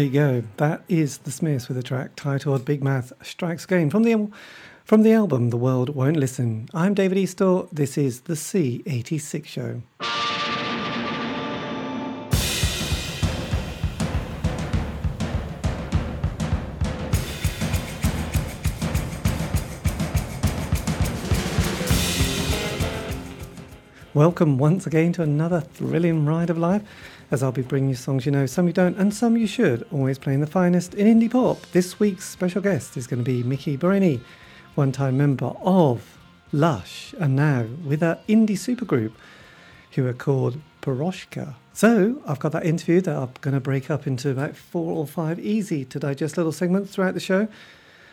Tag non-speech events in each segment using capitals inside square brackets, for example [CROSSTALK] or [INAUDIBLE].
There you go. That is the Smiths with a track titled "Bigmouth Strikes Again" from the from the album "The World Won't Listen." I'm David Eastaugh. This is the C86 Show. Welcome once again to another thrilling ride of life, as I'll be bringing you songs you know, some you don't, and some you should. Always playing the finest in indie pop. This week's special guest is going to be Miki Berenyi, one-time member of Lush, and now with an indie supergroup who are called Piroshka. So I've got that interview that I'm going to break up into about four or five easy to digest little segments throughout the show,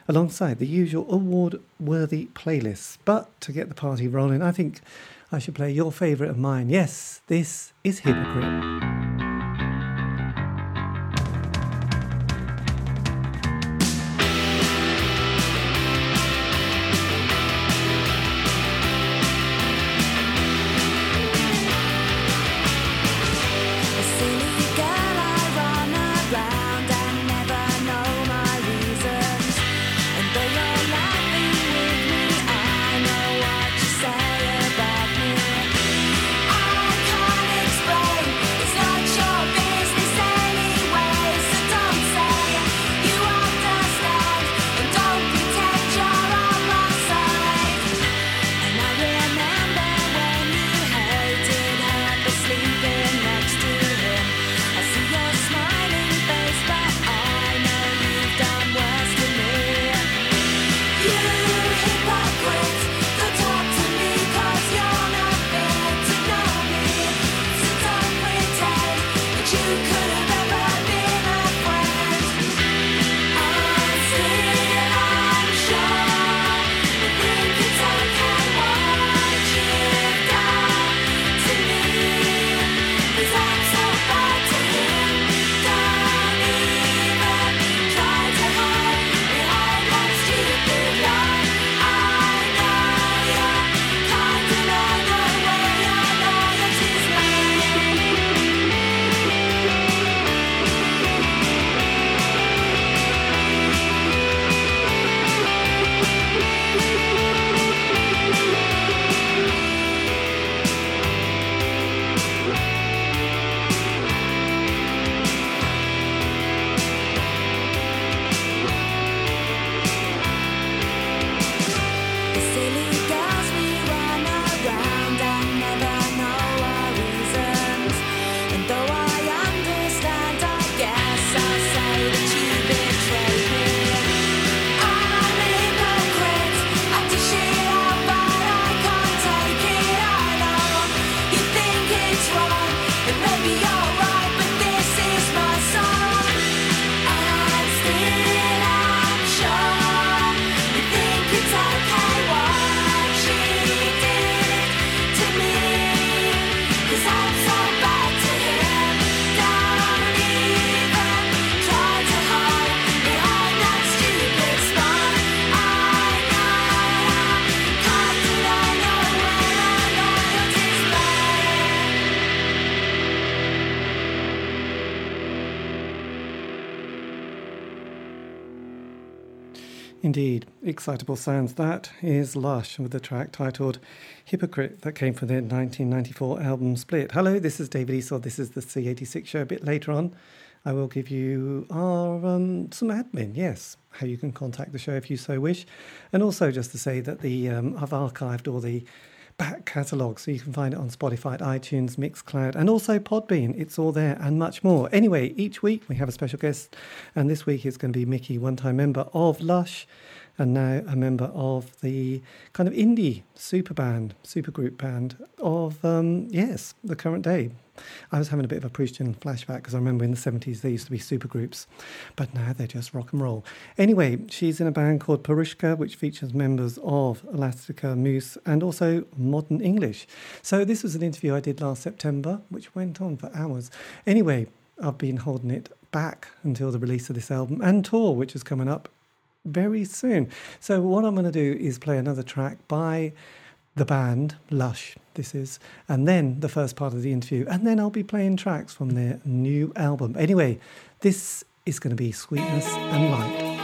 alongside the usual award-worthy playlists. But to get the party rolling, I think I should play your favourite of mine. Yes, this is Hypocrite. Excitable sounds. That is Lush with the track titled Hypocrite that came from their 1994 album Split. Hello, this is David Eastaugh. This is the C86 show. A bit later on, I will give you our um, some admin, yes, how you can contact the show if you so wish. And also just to say that the um, I've archived all the back catalogue so you can find it on Spotify, iTunes, Mixcloud, and also Podbean. It's all there and much more. Anyway, each week we have a special guest, and this week it's going to be Miki, one time member of Lush, and now a member of the kind of indie super band, super group band of, um, yes, the current day. I was having a bit of a Proustian flashback because I remember in the 70s there used to be super groups, but now they're just rock and roll. Anyway, she's in a band called Piroshka, which features members of Elastica, Moose, and also Modern English. So this was an interview I did last September, which went on for hours. Anyway, I've been holding it back until the release of this album and tour, which is coming up very soon. So what I'm going to do is play another track by the band Lush. This is, and then the first part of the interview, and then I'll be playing tracks from their new album. Anyway, this is going to be Sweetness and Light.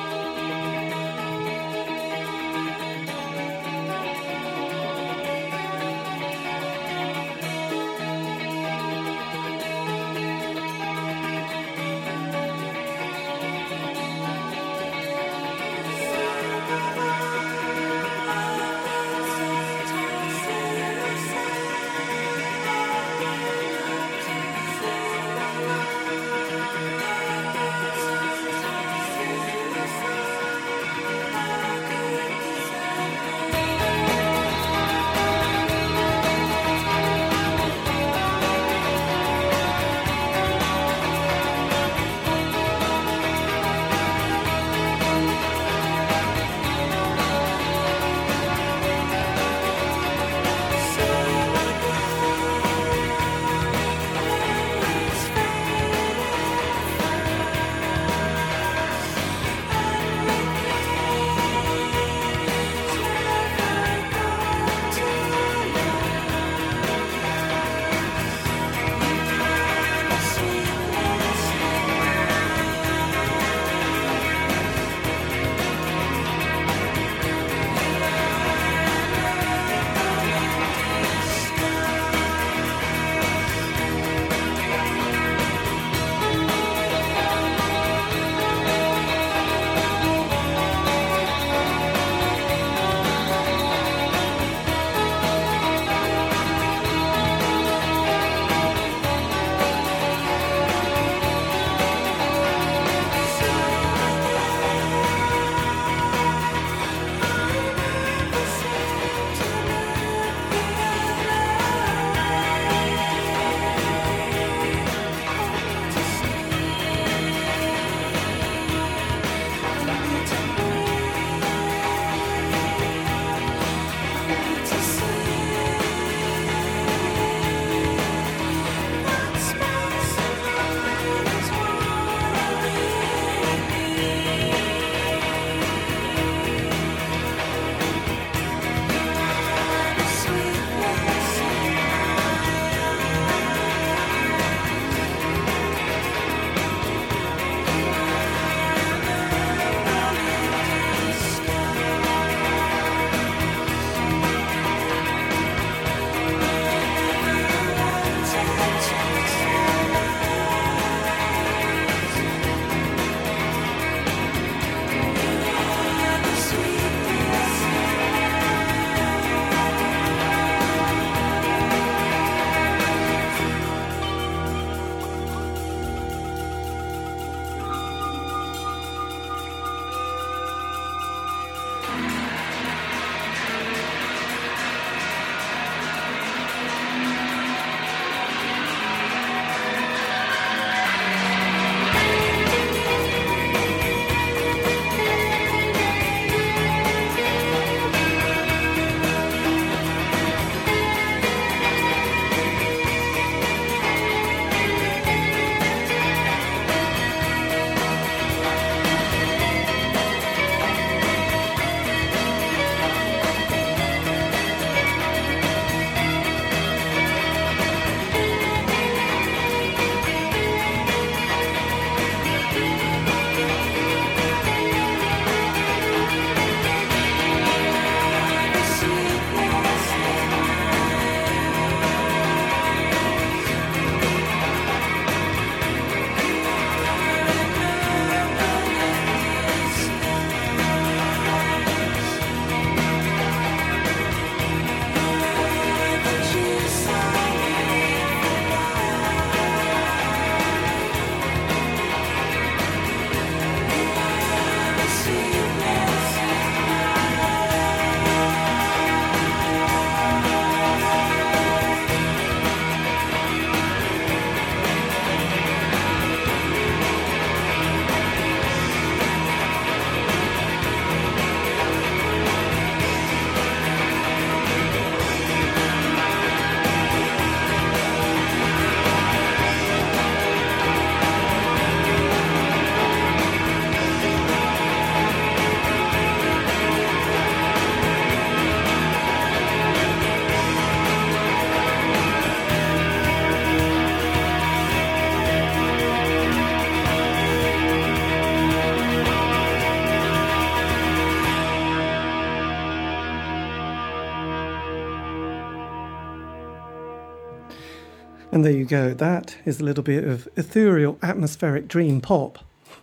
And there you go. That is a little bit of ethereal, atmospheric dream pop.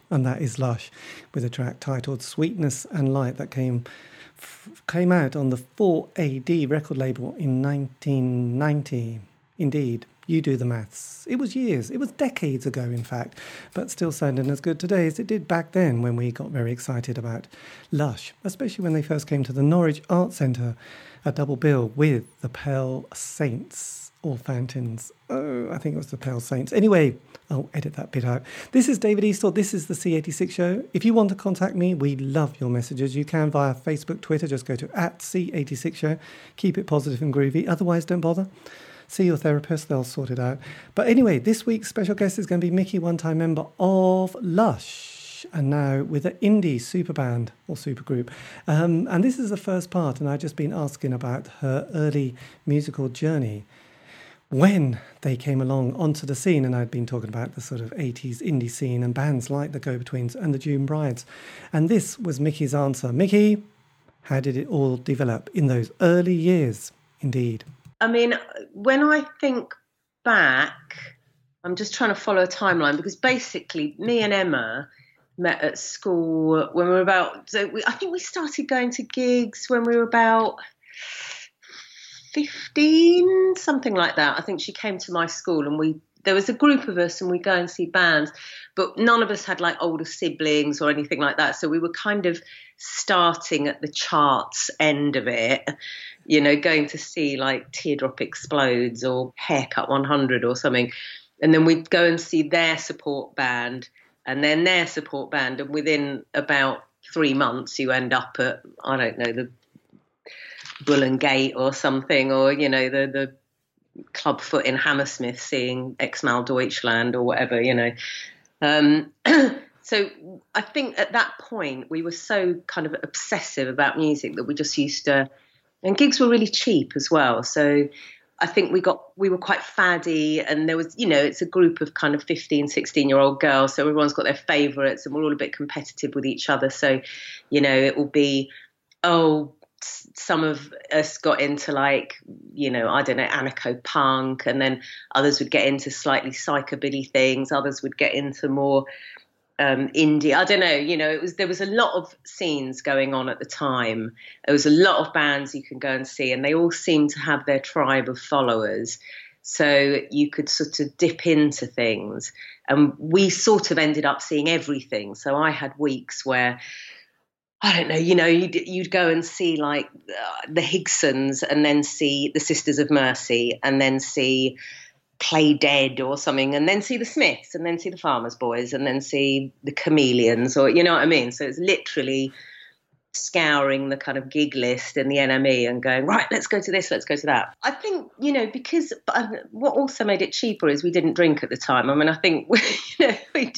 And that is Lush with a track titled Sweetness and Light that came f- came out on the 4AD record label in 1990. Indeed, you do the maths. It was years, it was decades ago, in fact, but still sounding as good today as it did back then when we got very excited about Lush, especially when they first came to the Norwich Art Centre, a double bill with the Pale Saints or Fountains. Oh, I think it was the Pale Saints. Anyway, I'll edit that bit out. This is David Eastaugh. This is the C86 show. If you want to contact me, we love your messages. You can via Facebook, Twitter. Just go to at C86 show. Keep it positive and groovy. Otherwise, don't bother. See your therapist, they'll sort it out. But anyway, this week's special guest is going to be Miki, one time member of Lush, and now with an indie super band or super group. Um, and this is the first part, and I've just been asking about her early musical journey when they came along onto the scene, and I'd been talking about the sort of 80s indie scene and bands like the Go Betweens and the June Brides. And this was Miki's answer. Miki, how did it all develop in those early years? Indeed. I mean, when I think back, I'm just trying to follow a timeline because basically, me and Emma met at school when we were about. So we, I think we started going to gigs when we were about 15, something like that. I think she came to my school and we there was a group of us and we go and see bands, but none of us had like older siblings or anything like that. So we were kind of starting at the charts end of it, you know, going to see like Teardrop Explodes or Haircut 100 or something. And then we'd go and see their support band and then their support band. And within about three months, you end up at, I don't know, the Bull and Gate or something, or, you know, the, the Klubfoot in Hammersmith seeing Xmal Deutschland or whatever, you know. Um, [CLEARS THROAT] so I think at that point we were so kind of obsessive about music that we just used to, and gigs were really cheap as well. So I think we got we were quite faddy, and there was you know it's a group of kind of 15, 16 year old girls, so everyone's got their favourites, and we're all a bit competitive with each other. So you know it will be oh some of us got into like you know i don't know anarcho punk and then others would get into slightly psychobilly things others would get into more um, indie. I don't know you know it was there was a lot of scenes going on at the time. There was a lot of bands you can go and see and they all seemed to have their tribe of followers. So you could sort of dip into things. And we sort of ended up seeing everything. So i had weeks where I don't know, you know, you'd, you'd go and see like uh, the Higsons and then see the Sisters of Mercy and then see Play Dead or something and then see the Smiths and then see the Farmers Boys and then see the Chameleons or, you know what I mean? So it's literally scouring the kind of gig list and the NME and going, right, let's go to this, let's go to that. I think, you know, because um, what also made it cheaper is we didn't drink at the time. I mean, I think, [LAUGHS] you know, we,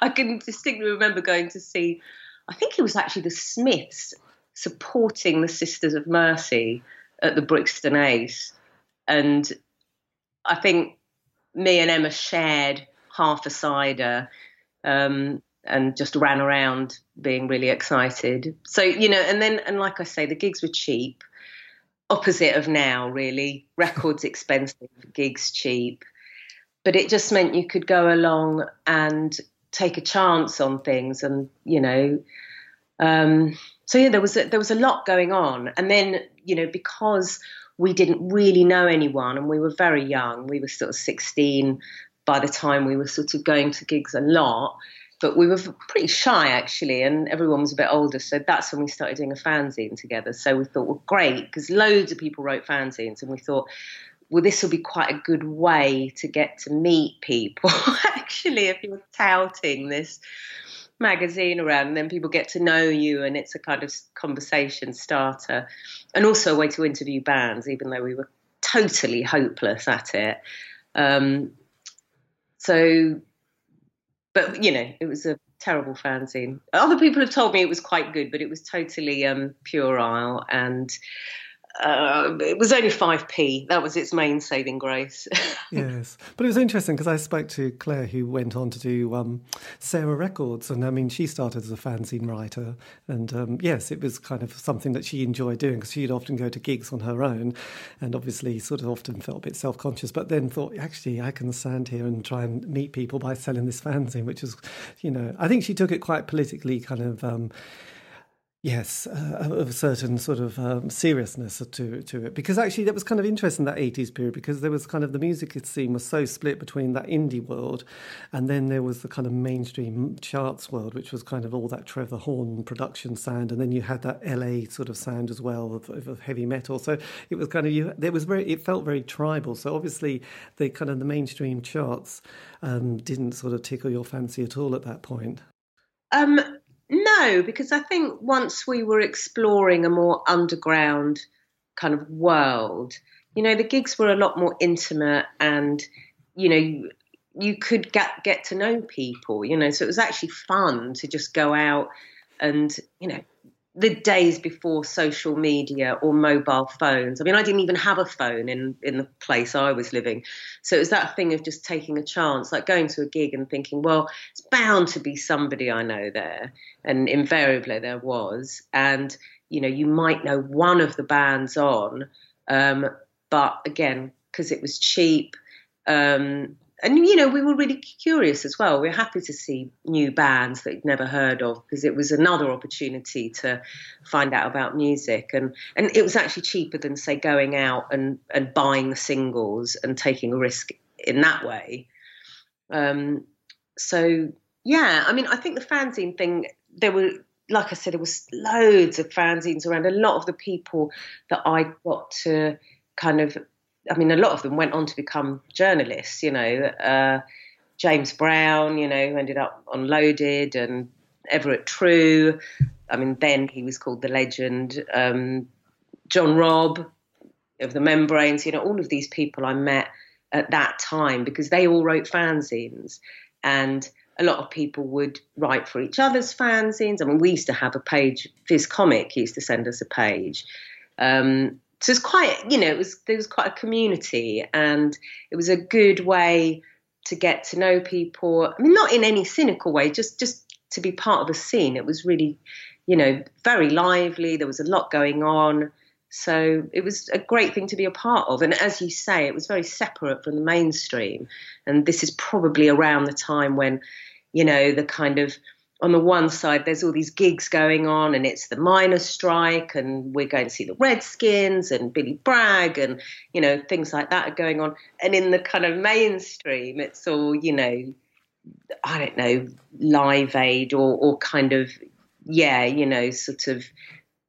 I can distinctly remember going to see I think it was actually the Smiths supporting the Sisters of Mercy at the Brixton Ace. And I think me and Emma shared half a cider um, and just ran around being really excited. So, you know, and then, and like I say, the gigs were cheap, opposite of now, really. Records [LAUGHS] expensive, gigs cheap. But it just meant you could go along and take a chance on things and you know um, so yeah there was a, there was a lot going on. And then you know because we didn't really know anyone and we were very young we were sort of 16 by the time we were sort of going to gigs a lot but we were pretty shy actually and everyone was a bit older. So that's when we started doing a fanzine together. So we thought well great because loads of people wrote fanzines and we thought well, this will be quite a good way to get to meet people. [LAUGHS] Actually, if you're touting this magazine around, and then people get to know you, and it's a kind of conversation starter, and also a way to interview bands, even though we were totally hopeless at it. Um, so, but you know, it was a terrible fanzine. Other people have told me it was quite good, but it was totally um, puerile and uh, it was only 5p. That was its main saving grace. [LAUGHS] yes, but it was interesting because I spoke to Claire, who went on to do um, Sarah Records, and I mean, she started as a fanzine writer, and um, yes, it was kind of something that she enjoyed doing because she'd often go to gigs on her own, and obviously, sort of often felt a bit self conscious, but then thought, actually, I can stand here and try and meet people by selling this fanzine, which is, you know, I think she took it quite politically, kind of. Um, Yes, uh, of a certain sort of um, seriousness to to it, because actually that was kind of interesting that eighties period because there was kind of the music scene was so split between that indie world, and then there was the kind of mainstream charts world, which was kind of all that Trevor Horn production sound, and then you had that LA sort of sound as well of, of heavy metal. So it was kind of you. There was very it felt very tribal. So obviously the kind of the mainstream charts um, didn't sort of tickle your fancy at all at that point. Um, no, because I think once we were exploring a more underground kind of world, you know, the gigs were a lot more intimate and, you know, you, could get get to know people, you know, so it was actually fun to just go out and, you know, the days before social media or mobile phones. I mean, I didn't even have a phone in in the place I was living, so it was that thing of just taking a chance, like going to a gig and thinking, well, it's bound to be somebody I know there, and invariably there was, and you know, you might know one of the bands on, um, but again, because it was cheap. Um, and you know we were really curious as well. We are happy to see new bands that you'd never heard of because it was another opportunity to find out about music, and and it was actually cheaper than say going out and and buying the singles and taking a risk in that way. Um, so yeah, I mean, I think the fanzine thing there were. Like I said, there was loads of fanzines around. A lot of the people that I got to kind of I mean, a lot of them went on to become journalists. You know, uh, James Brown, you know, who ended up on Loaded, and Everett True. I mean, then he was called the Legend. Um, John Robb of the Membranes. You know, all of these people I met at that time because they all wrote fanzines, and a lot of people would write for each other's fanzines. I mean, we used to have a page. Viz Comic used to send us a page. Um, so it's quite you know it was there was quite a community and it was a good way to get to know people. I mean not in any cynical way just just to be part of a scene. It was really you know very lively. There was a lot going on. So it was a great thing to be a part of. And as you say it was very separate from the mainstream. And this is probably around the time when you know the kind of on the one side, there's all these gigs going on, and it's the miners' strike, and we're going to see the Redskins and Billy Bragg, and you know things like that are going on. And in the kind of mainstream, it's all you know, I don't know, Live Aid or or kind of yeah, you know, sort of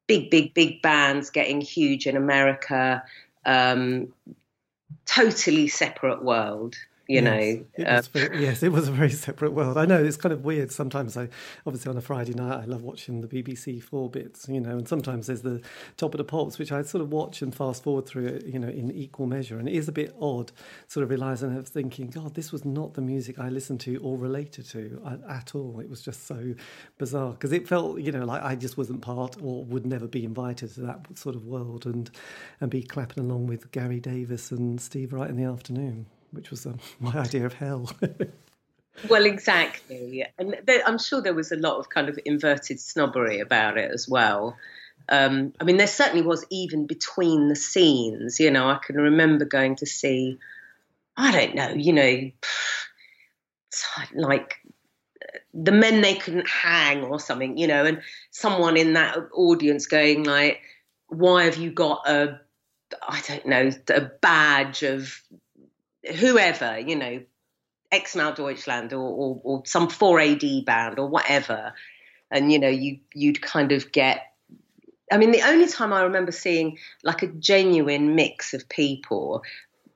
big, big, big bands getting huge in America. Um, totally separate world you yes, know. It Uh, very, yes, it was a very separate world. I know it's kind of weird. Sometimes I, obviously on a Friday night, I love watching the BBC Four Bits, you know, and sometimes there's the Top of the Pops, which I sort of watch and fast forward through it, you know, in equal measure. And it is a bit odd, sort of realizing and thinking, God, this was not the music I listened to or related to at, at all. It was just so bizarre because it felt, you know, like I just wasn't part or would never be invited to that sort of world and and be clapping along with Gary Davies and Steve Wright in the afternoon which was um, [LAUGHS] my idea of hell. [LAUGHS] well, exactly, and there, I'm sure there was a lot of kind of inverted snobbery about it as well. Um, I mean, there certainly was even between the scenes. You know, I can remember going to see, I don't know, you know, [SIGHS] like the men they couldn't hang or something, you know, and someone in that audience going like, "Why have you got a, I don't know, a badge of whoever, you know, Xmal Deutschland or, or, or some 4AD band or whatever. And, you know, you, you'd kind of get, I mean, the only time I remember seeing like a genuine mix of people,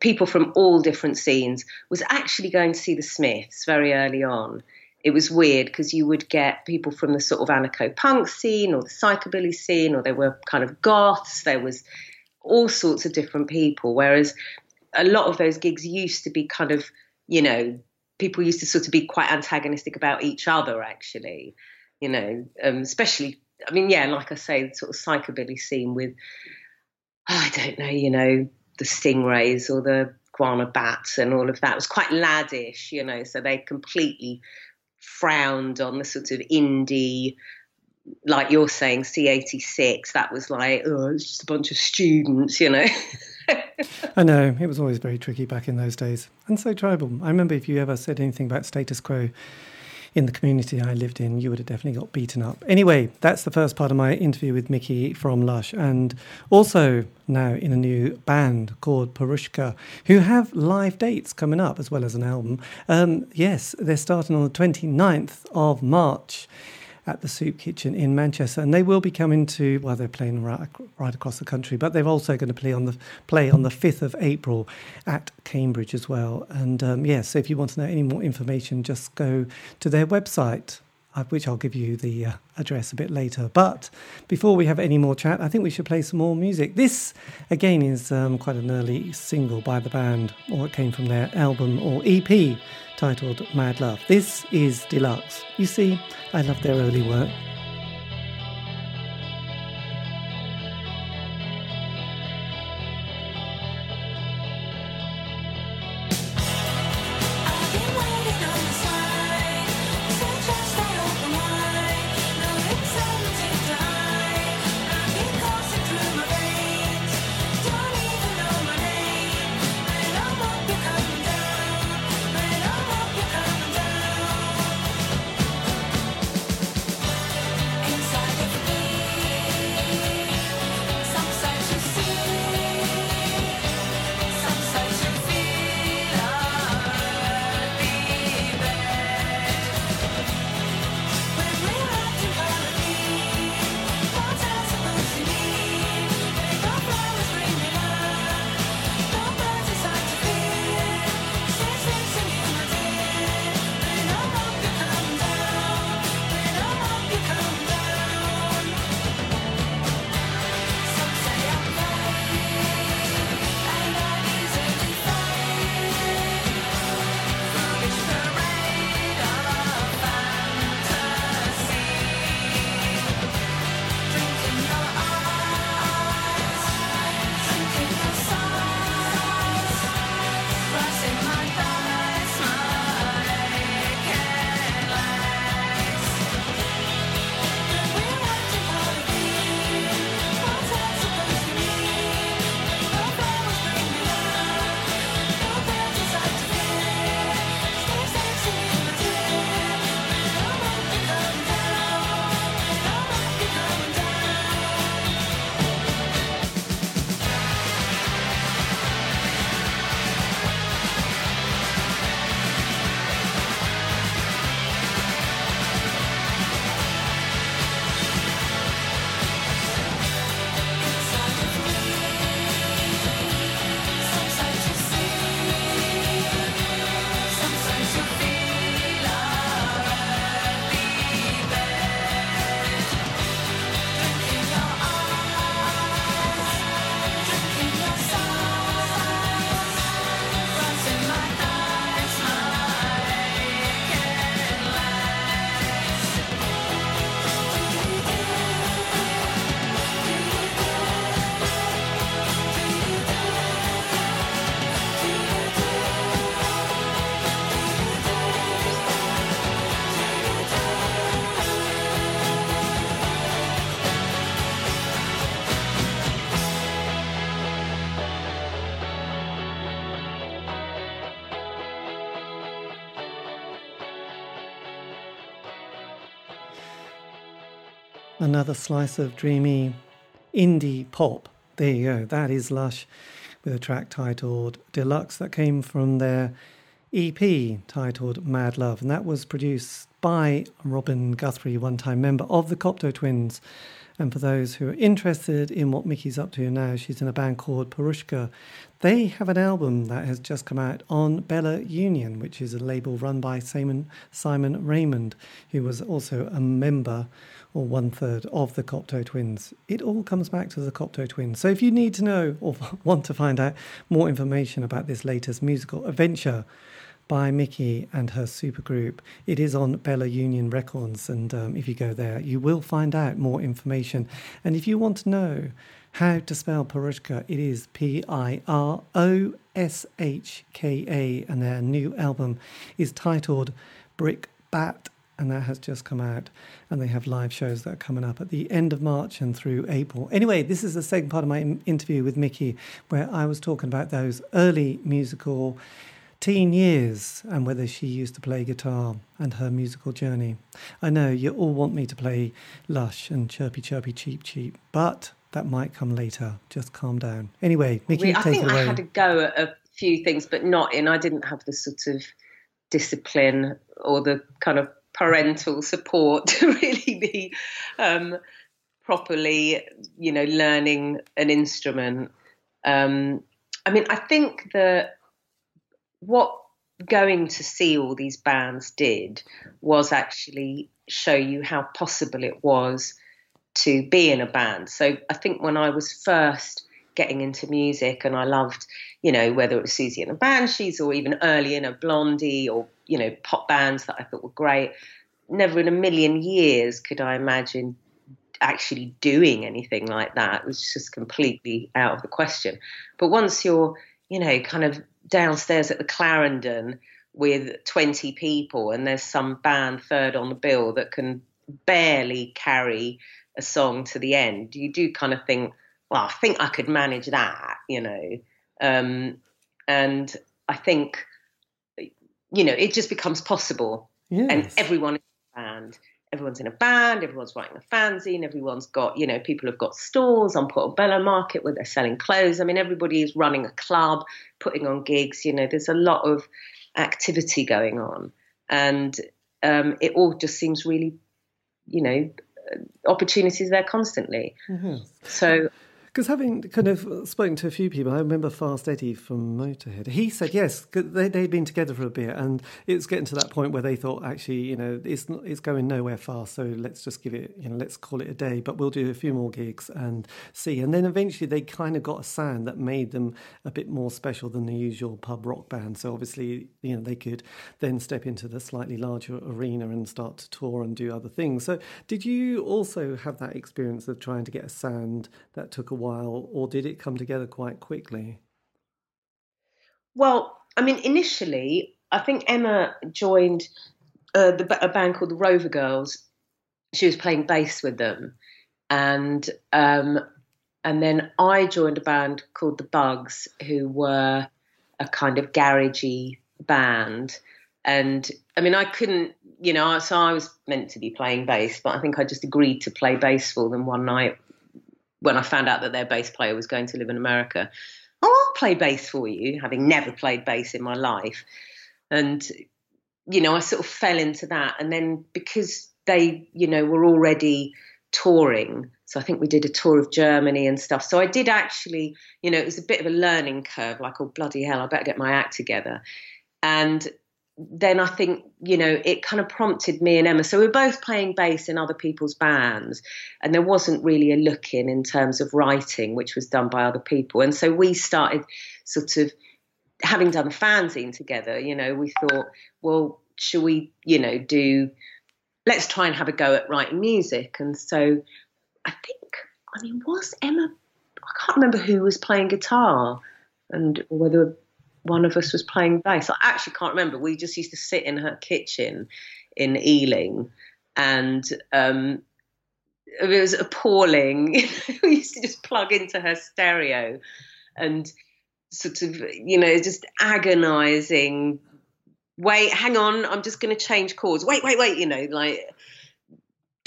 people from all different scenes, was actually going to see the Smiths very early on. It was weird because you would get people from the sort of anarcho punk scene or the psychobilly scene, or they were kind of goths. There was all sorts of different people. Whereas a lot of those gigs used to be kind of, you know, people used to sort of be quite antagonistic about each other, actually, you know, um, especially, I mean, yeah, like I say, the sort of psychobilly scene with, I don't know, you know, the stingrays or the Guana Batz and all of that. It was quite laddish, you know, so they completely frowned on the sort of indie, like you're saying, C86. That was like, oh, it's just a bunch of students, you know. [LAUGHS] [LAUGHS] I know it was always very tricky back in those days, and so tribal. I remember if you ever said anything about status quo in the community I lived in, you would have definitely got beaten up. Anyway, that's the first part of my interview with Miki from Lush, and also now in a new band called Piroshka, who have live dates coming up as well as an album. Um, yes, they're starting on the 29th of March at the Soup Kitchen in Manchester, and they will be coming to. Well, they're playing right, right across the country, but they're also going to play on the play on the fifth of April at Cambridge as well. And um, yes, so if you want to know any more information, just go to their website. Uh, Which I'll give you the uh, address a bit later. But before we have any more chat, I think we should play some more music. This, again, is um, quite an early single by the band, or it came from their album or EP titled Mad Love. This is Deluxe. You see, I love their early work. Another slice of dreamy indie pop. There you go. That is Lush with a track titled Deluxe that came from their EP titled Mad Love. And that was produced by Robin Guthrie, one time member of the Cocteau Twins. And for those who are interested in what Miki's up to now, she's in a band called Piroshka. They have an album that has just come out on Bella Union, which is a label run by Simon, Simon Raymonde, who was also a member or one third of the Cocteau Twins. It all comes back to the Cocteau Twins. So if you need to know or [LAUGHS] want to find out more information about this latest musical adventure, by Miki and her supergroup. It is on Bella Union Records, and um, if you go there, you will find out more information. And if you want to know how to spell Piroshka. It is P I R O S H K A, and their new album is titled Brick Bat, and that has just come out. And they have live shows that are coming up at the end of March and through April. Anyway, this is the second part of my interview with Miki, where I was talking about those early musical teen years and whether she used to play guitar and her musical journey. I know you all want me to play Lush and Chirpy Chirpy Cheep Cheep, but that might come later. Just calm down. Anyway, Miki, We- I take think it away. I had a go at a few things, but not in. I didn't have the sort of discipline or the kind of parental support [LAUGHS] to really be um, properly, you know, learning an instrument. Um, I mean, I think that what going to see all these bands did was actually show you how possible it was to be in a band. So I think when I was first getting into music and I loved, you know, whether it was Siouxsie and the Banshees or even early in a Blondie or, you know, pop bands that I thought were great, never in a million years could I imagine actually doing anything like that. It was just completely out of the question. But once you're, you know, kind of downstairs at the Clarendon with 20 people and there's some band third on the bill that can barely carry a song to the end, you do kind of think, well, I think I could manage that, you know. Um, and I think, you know, it just becomes possible yes. and everyone in a band. Everyone's in a band, everyone's writing a fanzine, everyone's got, you know, people have got stores on Portobello Market where they're selling clothes. I mean, everybody is running a club, putting on gigs, you know, there's a lot of activity going on. And um, it all just seems really, you know, opportunities there constantly. Mhm. So Because having kind of uh, spoken to a few people, I remember Fast Eddie from Motorhead. He said yes, they they'd been together for a bit, and it's getting to that point where they thought, actually, you know, it's not, it's going nowhere fast, so let's just give it, you know, let's call it a day. But we'll do a few more gigs and see. And then eventually, they kind of got a sound that made them a bit more special than the usual pub rock band. So obviously, you know, they could then step into the slightly larger arena and start to tour and do other things. So, did you also have that experience of trying to get a sound that took a while, or did it come together quite quickly? Well, I mean, initially, I think Emma joined uh, the, a band called the Rover Girls. She was playing bass with them, and um, and then I joined a band called the Bugs, who were a kind of garagey band. And I mean, I couldn't, you know, so I was meant to be playing bass, but I think I just agreed to play bass for them one night when I found out that their bass player was going to live in America. Oh, I'll play bass for you, having never played bass in my life. And, you know, I sort of fell into that. And then because they, you know, were already touring, so I think we did a tour of Germany and stuff. So I did actually, you know, it was a bit of a learning curve, like, oh, bloody hell, I better get my act together. And then I think, you know, it kind of prompted me and Emma. So we were both playing bass in other people's bands, and there wasn't really a look in in terms of writing, which was done by other people. And so we started sort of having done a fanzine together, you know, we thought, well, should we, you know, do, let's try and have a go at writing music. And so I think, I mean, was Emma, I can't remember who was playing guitar and whether one of us was playing bass. I actually can't remember. We just used to sit in her kitchen in Ealing and um, it was appalling. [LAUGHS] we used to just plug into her stereo and sort of, you know, just agonizing. Wait, hang on, I'm just going to change chords. Wait, wait, wait, you know, like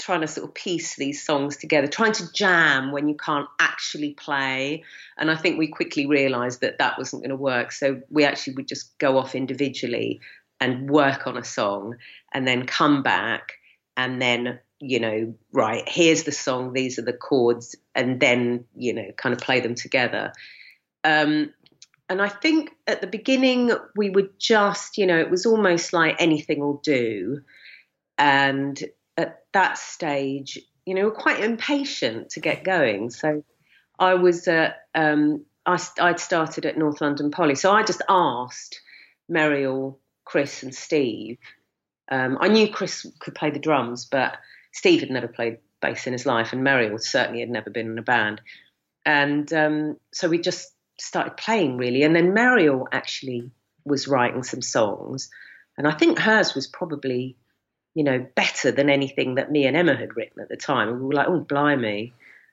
trying to sort of piece these songs together, trying to jam when you can't actually play. And I think we quickly realized that that wasn't going to work. So we actually would just go off individually and work on a song and then come back and then you know right here's the song these are the chords and then you know kind of play them together um, and i think at the beginning we were just you know it was almost like anything will do and at that stage you know quite impatient to get going so i was uh, um, I, i'd started at north london poly so i just asked Meriel, chris and steve um, i knew chris could play the drums but Steve had never played bass in his life, and Meriel certainly had never been in a band. and um, so we just started playing really. And then Meriel actually was writing some songs, and I think hers was probably, you know, better than anything that me and Emma had written at the time. And we were like, oh, blimey,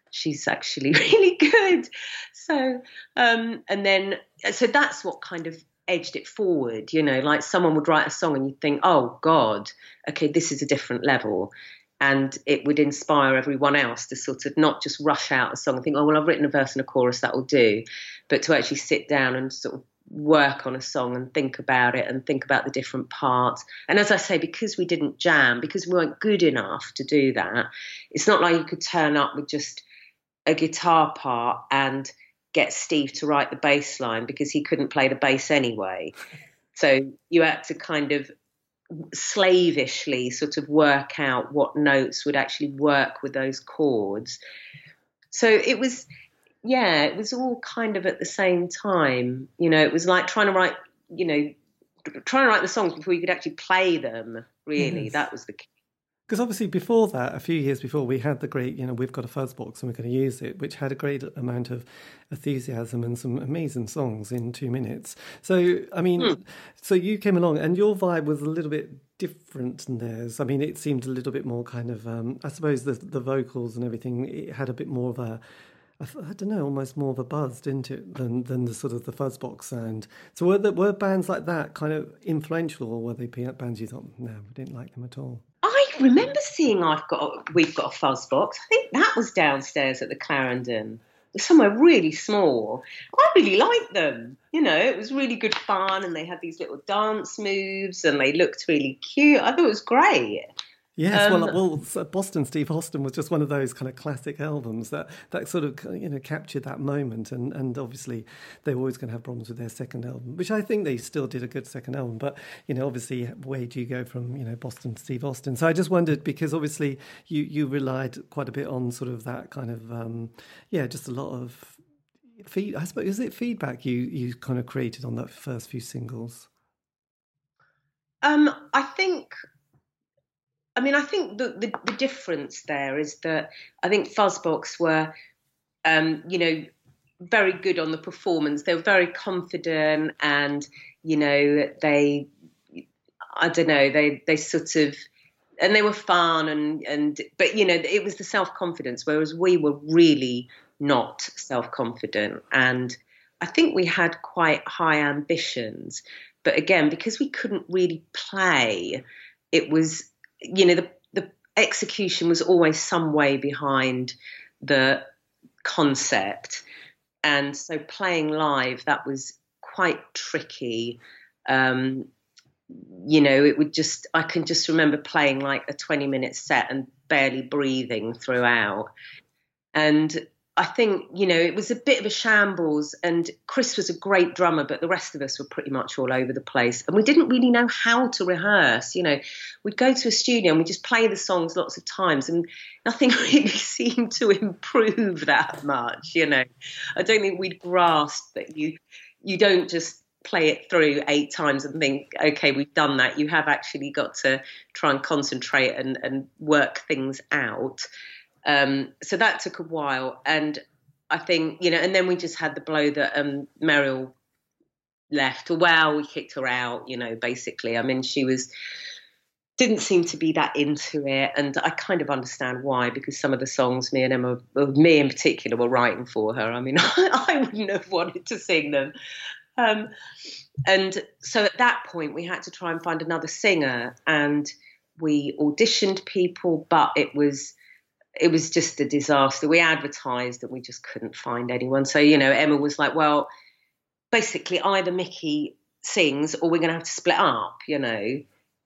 she's actually [LAUGHS] really good. So, um, and then, so that's what kind of edged it forward, you know, like someone would write a song and you'd think, oh, God, okay, this is a different level. And it would inspire everyone else to sort of not just rush out a song and think, oh, well, I've written a verse and a chorus, that will do, but to actually sit down and sort of work on a song and think about it and think about the different parts. And as I say, because we didn't jam, because we weren't good enough to do that, it's not like you could turn up with just a guitar part and get Steve to write the bass line because he couldn't play the bass anyway. [LAUGHS] So you had to kind of slavishly sort of work out what notes would actually work with those chords. So it was, yeah, it was all kind of at the same time. You know, it was like trying to write, you know, trying to write the songs before you could actually play them. Really, Yes. that was the key. Because obviously, before that, a few years before, we had the great, you know, we've got a fuzz box and we're going to use it, which had a great amount of enthusiasm and some amazing songs in two minutes. So, I mean, so you came along and your vibe was a little bit different than theirs. I mean, it seemed a little bit more kind of, um, I suppose the, the vocals and everything, it had a bit more of a, I don't know, almost more of a buzz, didn't it, than than the sort of the fuzzbox sound. So were were bands like that kind of influential, or were they bands you thought, no, we didn't like them at all? I remember seeing I've got we've got a fuzz box. I think that was downstairs at the Clarendon. Somewhere really small. I really liked them. You know, it was really good fun and they had these little dance moves and they looked really cute. I thought it was great. Yes, well, Um, well, so Bostin' Steve Austin was just one of those kind of classic albums that that sort of you know captured that moment, and and obviously they were always going to have problems with their second album, which I think they still did a good second album, but you know obviously where do you go from you know Bostin' Steve Austin? So I just wondered because obviously you you relied quite a bit on sort of that kind of um, yeah, just a lot of feed. I suppose is it feedback you you kind of created on that first few singles? Um, I think. I mean, I think the, the the difference there is that I think Fuzzbox were, um, you know, very good on the performance. They were very confident, and you know, they, I don't know, they they sort of, and they were fun, and and but you know, it was the self confidence. Whereas we were really not self confident, and I think we had quite high ambitions. But again, because we couldn't really play, it was, you know, the, the execution was always some way behind the concept. And so playing live, that was quite tricky. Um, you know, it would just, I can just remember playing like a 20 minute set and barely breathing throughout. And I think, you know, it was a bit of a shambles. And Chris was a great drummer, but the rest of us were pretty much all over the place. And we didn't really know how to rehearse. You know, we'd go to a studio and we'd just play the songs lots of times, and nothing [LAUGHS] really seemed to improve that much. You know, I don't think we'd grasped that you you don't just play it through eight times and think, okay, we've done that. You have actually got to try and concentrate and, and work things out. Um, so that took a while, and I think you know, and then we just had the blow that um, Meriel left. Well, we kicked her out. You know, basically. I mean, she was didn't seem to be that into it, and I kind of understand why because some of the songs me and Emma, me in particular, were writing for her. I mean, [LAUGHS] I wouldn't have wanted to sing them. Um, and so at that point, we had to try and find another singer, and we auditioned people, but it was it was just a disaster. We advertised and we just couldn't find anyone. So, you know, Emma was like, well, basically either Miki sings or we're going to have to split up, you know.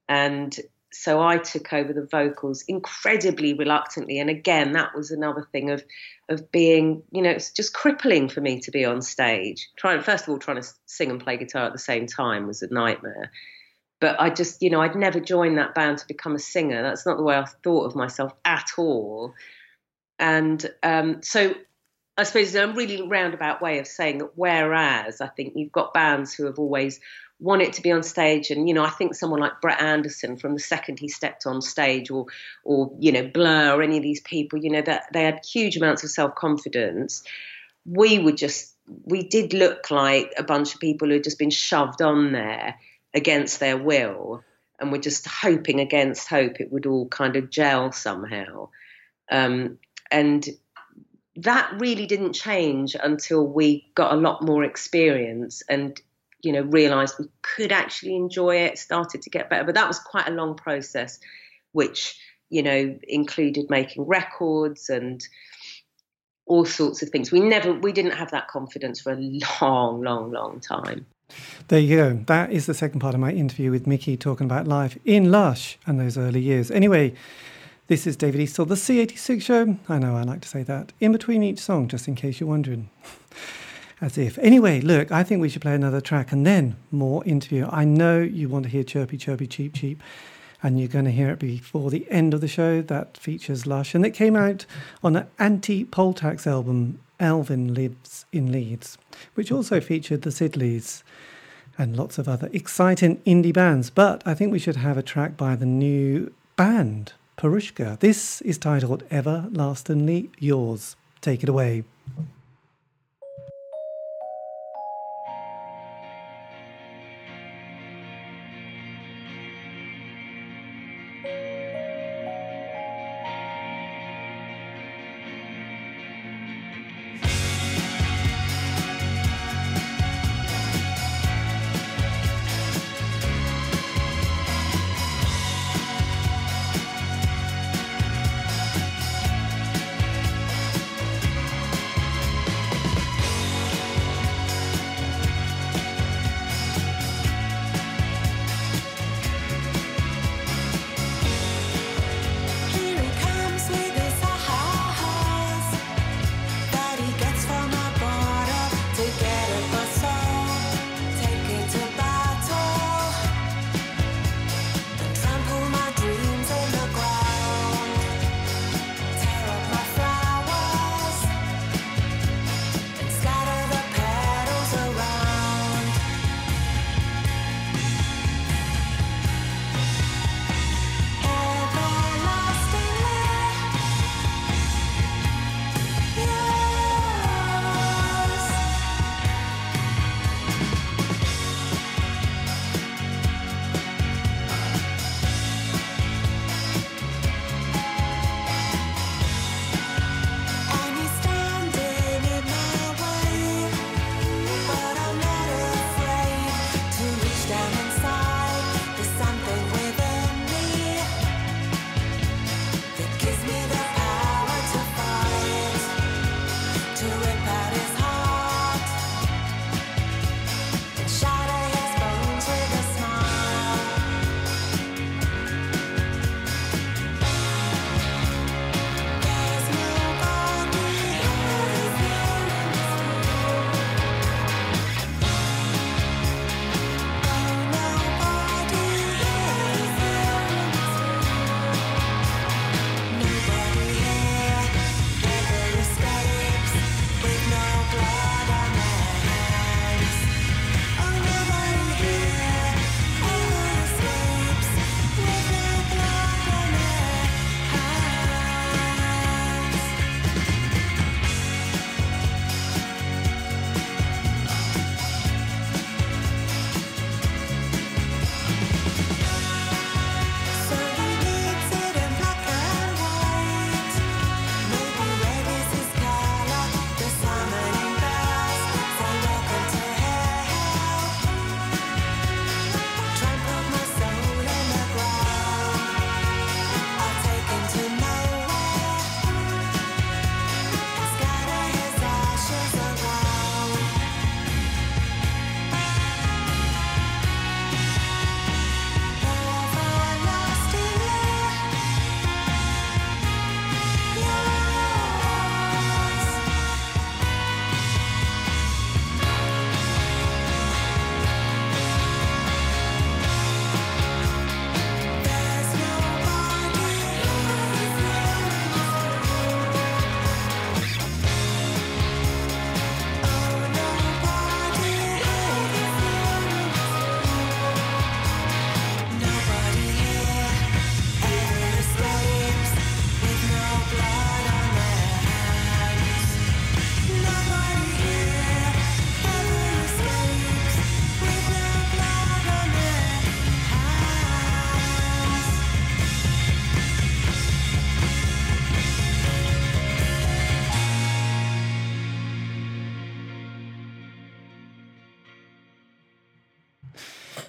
And so I took over the vocals incredibly reluctantly. And again, that was another thing of of being, you know, it's just crippling for me to be on stage. Trying first of all, trying to sing and play guitar at the same time was a nightmare but I just, you know, I'd never joined that band to become a singer. That's not the way I thought of myself at all. And um, so I suppose it's a really roundabout way of saying that whereas I think you've got bands who have always wanted to be on stage and you know I think someone like Brett Anderson from the second he stepped on stage or or you know Blur or any of these people you know that they had huge amounts of self-confidence we were just we did look like a bunch of people who had just been shoved on there against their will and were just hoping against hope it would all kind of gel somehow. Um, and that really didn't change until we got a lot more experience and you know realized we could actually enjoy it started to get better. But that was quite a long process which you know included making records and all sorts of things. We never we didn't have that confidence for a long long long time There you go. That is the second part of my interview with Miki talking about life in Lush and those early years. Anyway, this is David Eastaugh, the C86 show. I know I like to say that in between each song, just in case you're wondering. [LAUGHS] As if. Anyway, look, I think we should play another track and then more interview. I know you want to hear Chirpy Chirpy Cheep Cheep, and you're going to hear it before the end of the show. That features Lush, and it came out on an anti poll tax album, Alvin Lives in Leeds, which also featured the Sidleys and lots of other exciting indie bands. But I think we should have a track by the new band, Piroshka. This is titled Everlastingly Yours. Take it away.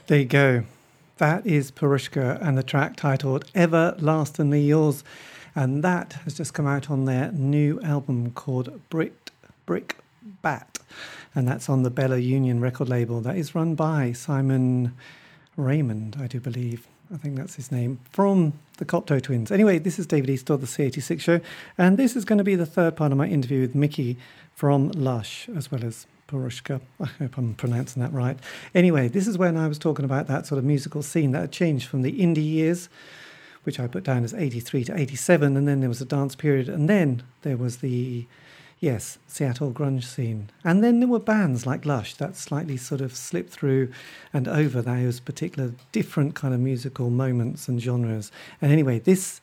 There you go. That is Piroshka and the track titled Everlastingly Yours. And that has just come out on their new album called Brick, Brick Bat. And that's on the Bella Union record label. That is run by Simon Raymonde, I do believe. I think that's his name, from the Cocteau Twins. Anyway, this is David Eastaugh the C86 show, and this is going to be the third part of my interview with Miki from Lush, as well as Piroshka. [LAUGHS] I hope I'm pronouncing that right. Anyway, this is when I was talking about that sort of musical scene that had changed from the indie years, which I put down as 83 to 87, and then there was a dance period, and then there was the Yes, Seattle grunge scene. And then there were bands like Lush that slightly sort of slipped through and over those particular different kind of musical moments and genres. And anyway, this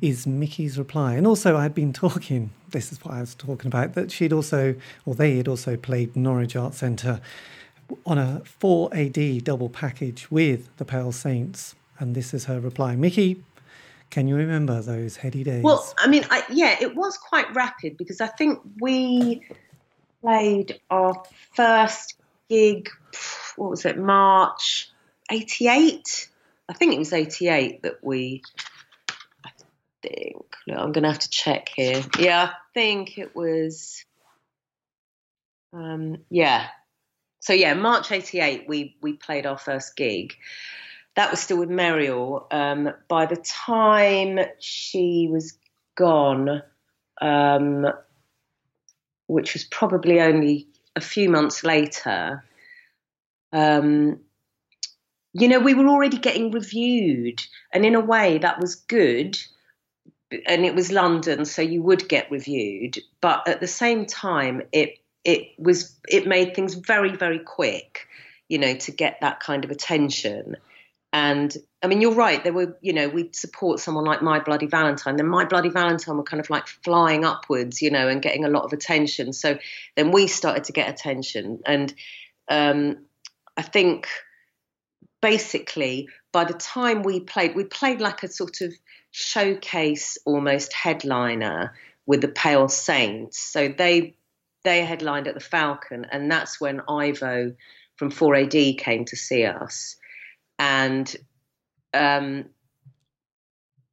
is Miki's reply. And also, I'd been talking, this is what I was talking about, that she'd also, or they had also played Norwich Art Centre on a 4AD double package with the Pale Saints. And this is her reply Miki, can you remember those heady days? Well, I mean, I, yeah, it was quite rapid because I think we played our first gig, what was it, March 88? I think it was 88 that we, I think, I'm going to have to check here. Yeah, I think it was, um, yeah. So yeah, March 88, we, we played our first gig that was still with Muriel. Um, by the time she was gone, um, which was probably only a few months later, um, you know, we were already getting reviewed, and in a way that was good. And it was London, so you would get reviewed, but at the same time, it it was it made things very very quick, you know, to get that kind of attention. And I mean, you're right. There were, you know, we'd support someone like My Bloody Valentine. Then My Bloody Valentine were kind of like flying upwards, you know, and getting a lot of attention. So then we started to get attention. And um, I think basically by the time we played, we played like a sort of showcase almost headliner with the Pale Saints. So they they headlined at the Falcon, and that's when Ivo from 4AD came to see us and um,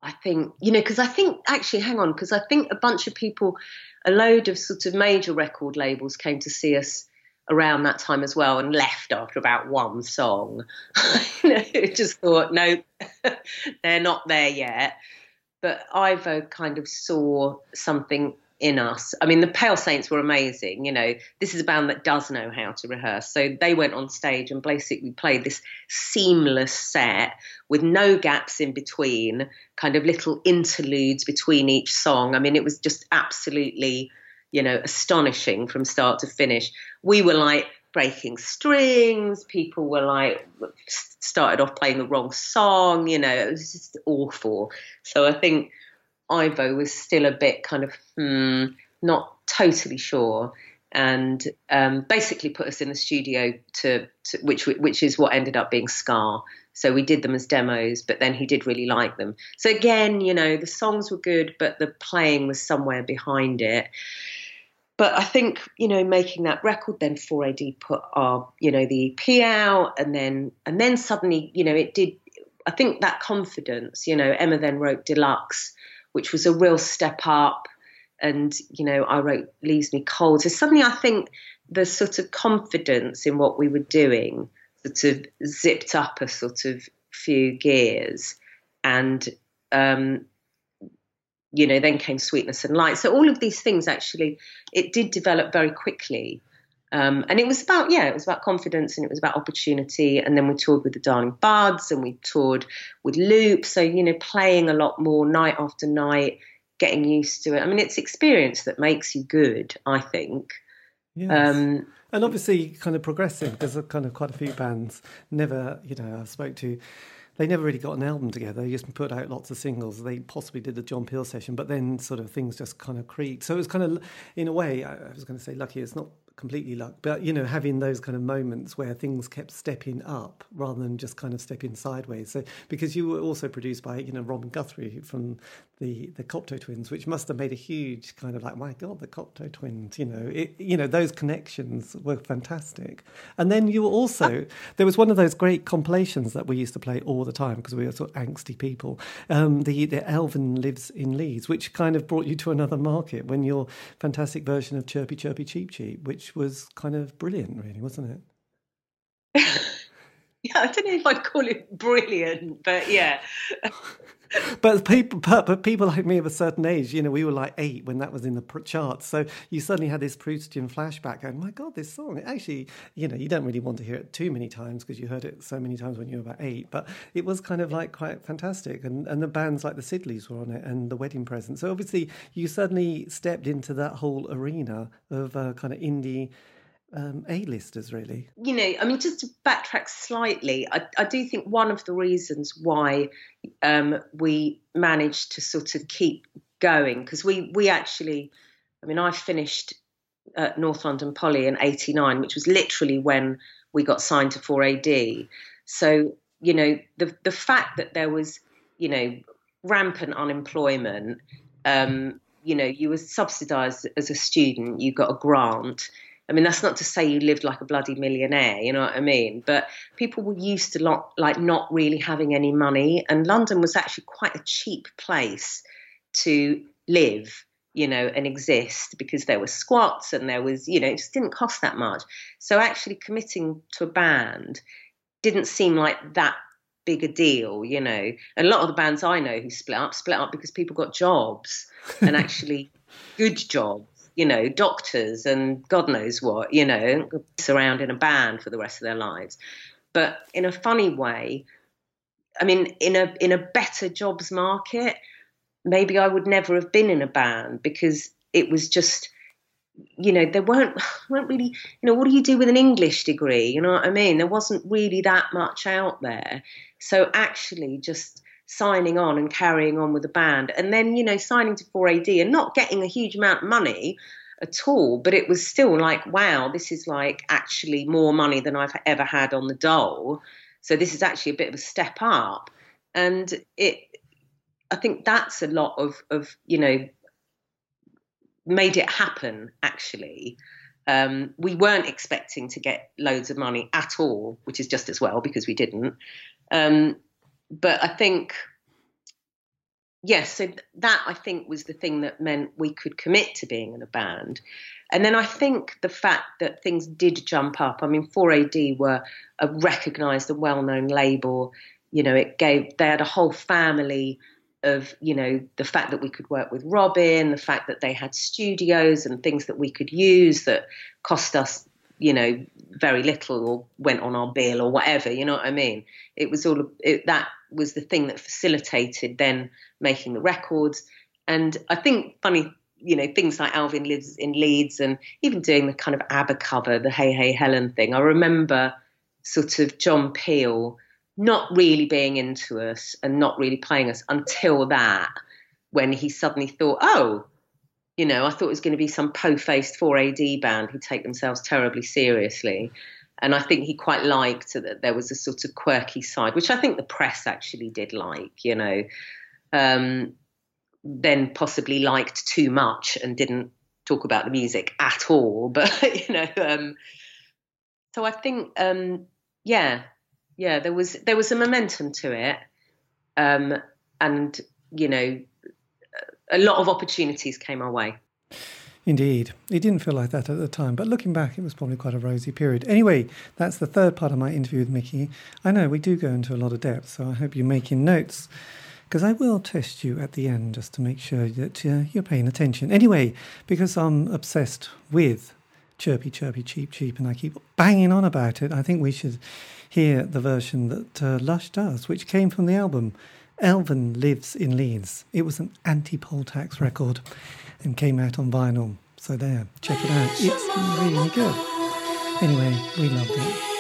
I think you know because I think actually hang on because I think a bunch of people, a load of sort of major record labels came to see us around that time as well and left after about one song. [LAUGHS] [LAUGHS] just thought no, [LAUGHS] they're not there yet. But Ivo kind of saw something in us. I mean, the Pale Saints were amazing. You know, this is a band that does know how to rehearse. So they went on stage and basically played this seamless set with no gaps in between, kind of little interludes between each song. I mean, it was just absolutely, you know, astonishing from start to finish. We were like, breaking strings. People were like, started off playing the wrong song. You know, it was just awful. So I think Ivo was still a bit kind of hmm, not totally sure, and um, basically put us in the studio to, to, which which is what ended up being Scar. So we did them as demos, but then he did really like them. So again, you know, the songs were good, but the playing was somewhere behind it. But I think you know, making that record, then 4AD put our you know the EP out, and then and then suddenly you know it did. I think that confidence, you know, Emma then wrote Deluxe which was a real step up. And, you know, I wrote Leaves Me Cold. So suddenly I think the sort of confidence in what we were doing sort of zipped up a sort of few gears. And, um, you know, then came Sweetness and Light. So all of these things actually, it did develop very quickly. Um, and it was about, yeah, it was about confidence and it was about opportunity. And then we toured with the Darling Buds and we toured with Loop. So, you know, playing a lot more night after night, getting used to it. I mean, it's experience that makes you good, I think. Yes. Um, and obviously, kind of progressive. There's a kind of quite a few bands never, you know, I spoke to. They never really got an album together. They just put out lots of singles. They possibly did the John Peel session, but then sort of things just kind of creaked. So it was kind of, in a way, I was going to say lucky. It's not completely luck, but you know, having those kind of moments where things kept stepping up rather than just kind of stepping sideways. So because you were also produced by you know Robin Guthrie from the the Cocteau twins, which must have made a huge kind of like, my God, the Cocteau twins. You know, it, you know those connections were fantastic. And then you were also there was one of those great compilations that we used to play all the time because we were sort of angsty people. Um, the the Alvin lives in Leeds, which kind of brought you to another market when your fantastic version of Chirpy Chirpy Cheep Cheep, which was kind of brilliant, really, wasn't it? [LAUGHS] Yeah, [LAUGHS] I don't know if I'd call it brilliant, but yeah. [LAUGHS] But people, but, but people like me of a certain age, you know, we were like eight when that was in the pr- charts. So you suddenly had this Proustian flashback, going, "My God, this song!" Actually, you know, you don't really want to hear it too many times because you heard it so many times when you were about eight. But it was kind of like quite fantastic, and and the bands like the Sidleys were on it, and the Wedding Present. So obviously, you suddenly stepped into that whole arena of uh, kind of indie um, A-listers, really. you know, I mean, just to backtrack slightly, I, I do think one of the reasons why um, we managed to sort of keep going because we we actually, I mean, I finished at North London Poly in '89, which was literally when we got signed to 4AD. So you know, the the fact that there was, you know, rampant unemployment. Um, you know, you were subsidised as a student. You got a grant. I mean, that's not to say you lived like a bloody millionaire, you know what I mean? But people were used to lot, like not really having any money, and London was actually quite a cheap place to live, you know, and exist because there were squats and there was, you know, it just didn't cost that much. So actually committing to a band didn't seem like that big a deal, you know. And a lot of the bands I know who split up split up because people got jobs and [LAUGHS] actually good jobs you know, doctors and God knows what, you know, surround in a band for the rest of their lives. But in a funny way, I mean, in a in a better jobs market, maybe I would never have been in a band because it was just, you know, there weren't [SIGHS] weren't really, you know, what do you do with an English degree? You know what I mean? There wasn't really that much out there. So actually, just signing on and carrying on with the band. And then you know signing to 4AD and not getting a huge amount of money at all but it was still like wow this is like actually more money than I've ever had on the dole. So this is actually a bit of a step up. And it I think that's a lot of of you know made it happen actually. Um, we weren't expecting to get loads of money at all which is just as well because we didn't. Um, but I think, yes, so that I think was the thing that meant we could commit to being in a band. And then I think the fact that things did jump up. I mean, 4AD were a recognised and well-known label. You know, it gave they had a whole family of you know the fact that we could work with Robin, the fact that they had studios and things that we could use that cost us you know very little or went on our bill or whatever. You know what I mean? It was all it, that was the thing that facilitated then making the records. And I think funny, you know, things like Alvin lives in Leeds and even doing the kind of ABBA cover, the Hey Hey Helen thing. I remember sort of John Peel not really being into us and not really playing us until that, when he suddenly thought, oh, you know, I thought it was going to be some po-faced 4AD band who take themselves terribly seriously. And I think he quite liked that there was a sort of quirky side, which I think the press actually did like, you know. Um, then possibly liked too much and didn't talk about the music at all. [LAUGHS] But, you know, um, so I think, um, yeah, yeah, there was there was a momentum to it. Um, and, you know, a lot of opportunities came our way. Indeed. It didn't feel like that at the time, but looking back, it was probably quite a rosy period. Anyway, that's the third part of my interview with Miki. I know we do go into a lot of depth, so I hope you're making notes because I will test you at the end just to make sure that uh, you're paying attention. Anyway, because I'm obsessed with Chirpy Chirpy Cheep Cheep and I keep banging on about it, I think we should hear the version that uh, Lush does, which came from the album Alvin Lives in Leeds. It was an anti poll tax record and came out on vinyl. So there, check it out. It's really good. Anyway, we loved it.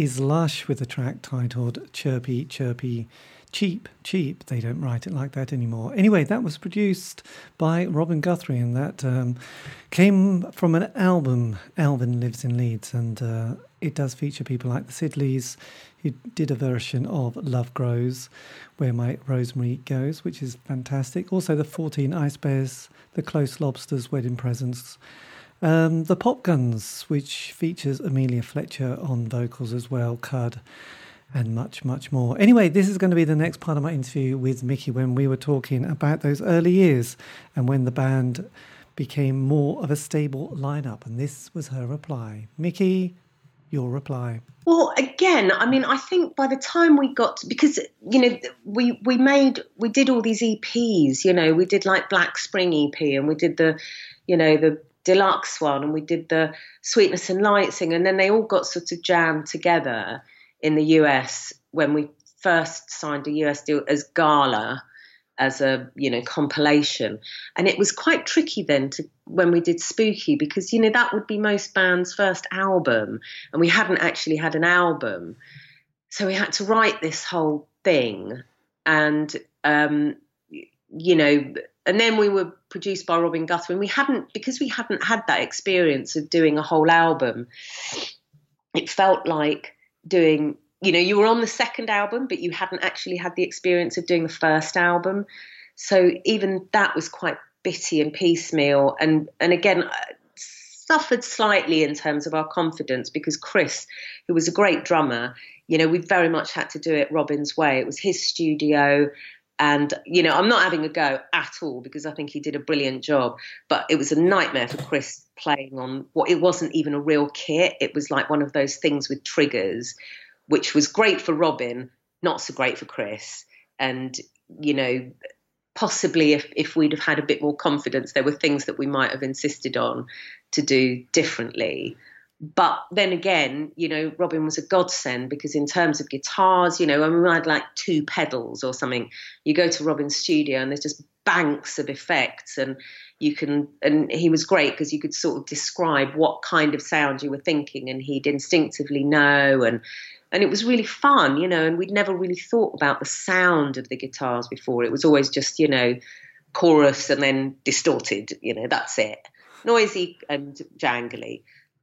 Is Lush with a track titled Chirpy, Chirpy, Cheap, Cheap. They don't write it like that anymore. Anyway, that was produced by Robin Guthrie and that um, came from an album. Alvin lives in Leeds and uh, it does feature people like the Sidleys who did a version of Love Grows, Where My Rosemary Goes, which is fantastic. Also, the 14 Ice Bears, the Close Lobsters, Wedding Presents. Um, the Pop Guns, which features Amelia Fletcher on vocals as well, Cud, and much, much more. Anyway, this is going to be the next part of my interview with Miki when we were talking about those early years and when the band became more of a stable lineup. And this was her reply. Miki, your reply. Well, again, I mean, I think by the time we got because you know we we made we did all these EPs. You know, we did like Black Spring EP, and we did the, you know, the deluxe one, and we did the Sweetness and Light thing, and then they all got sort of jammed together in the US when we first signed a US deal as Gala as a you know compilation. And it was quite tricky then to when we did spooky because you know that would be most bands first album and we hadn't actually had an album. So we had to write this whole thing and um you know and then we were produced by Robin Guthrie and we hadn't because we hadn't had that experience of doing a whole album it felt like doing you know you were on the second album but you hadn't actually had the experience of doing the first album. So even that was quite bitty and piecemeal and and again uh, suffered slightly in terms of our confidence because Chris who was a great drummer you know we very much had to do it Robin's way. It was his studio and you know I'm not having a go at all because I think he did a brilliant job but it was a nightmare for Chris playing on what it wasn't even a real kit it was like one of those things with triggers which was great for Robin, not so great for Chris. And, you know, possibly if, if we'd have had a bit more confidence, there were things that we might have insisted on to do differently. But then again, you know, Robin was a godsend because in terms of guitars, you know, when we had like two pedals or something, you go to Robin's studio and there's just banks of effects and you can and he was great because you could sort of describe what kind of sound you were thinking and he'd instinctively know and and it was really fun, you know, and we'd never really thought about the sound of the guitars before. It was always just, you know, chorus and then distorted, you know, that's it. Noisy and jangly.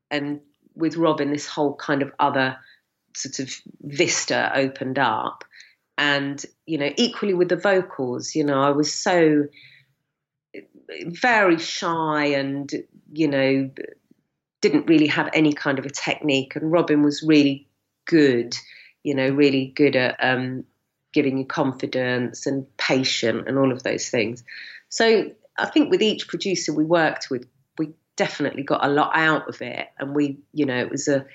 And with Robin, this whole kind of other sort of vista opened up. And, you know, equally with the vocals, you know, I was so very shy and, you know, didn't really have any kind of a technique. And Robin was really good, you know, really good at um, giving you confidence and patient and all of those things. So I think with each producer we worked with, we definitely got a lot out of it, and we, you know, it was a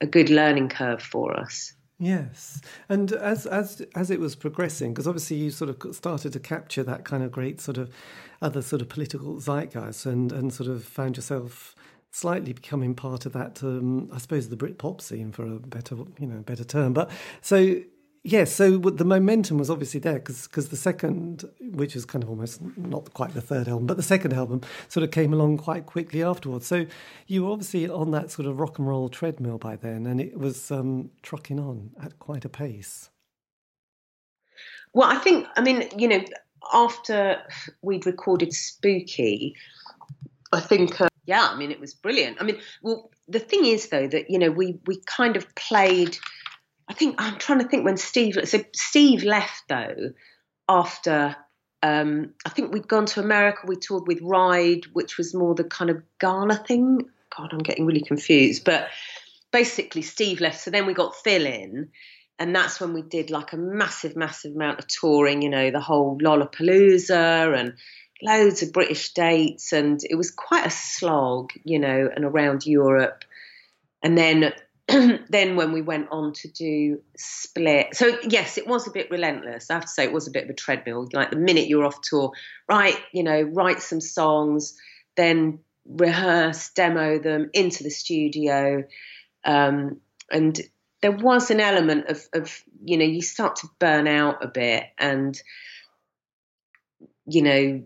a good learning curve for us. Yes, and as as as it was progressing, because obviously you sort of started to capture that kind of great sort of other sort of political zeitgeist, and and sort of found yourself slightly becoming part of that. Um, I suppose the Brit pop scene, for a better you know better term. But so yes, so the momentum was obviously there because the second, which was kind of almost not quite the third album, but the second album sort of came along quite quickly afterwards. So you were obviously on that sort of rock and roll treadmill by then, and it was um, trucking on at quite a pace. Well, I think, I mean, you know, after we'd recorded Spooky, I think, uh, yeah, I mean, it was brilliant. I mean, well, the thing is, though, that, you know, we, we kind of played, I think, I'm trying to think when Steve, so Steve left, though, after, um, I think we'd gone to America, we toured with Ride, which was more the kind of Gala thing. God, I'm getting really confused. But basically, Steve left. So then we got Phil in and that's when we did like a massive, massive amount of touring. You know, the whole Lollapalooza and loads of British dates, and it was quite a slog. You know, and around Europe, and then. [CLEARS THROAT] then when we went on to do split. So yes it was a bit relentless. I have to say it was a bit of a treadmill. Like the minute you're off tour right you know write some songs then rehearse demo them into the studio. Um, and there was an element of, of you know you start to burn out a bit and you know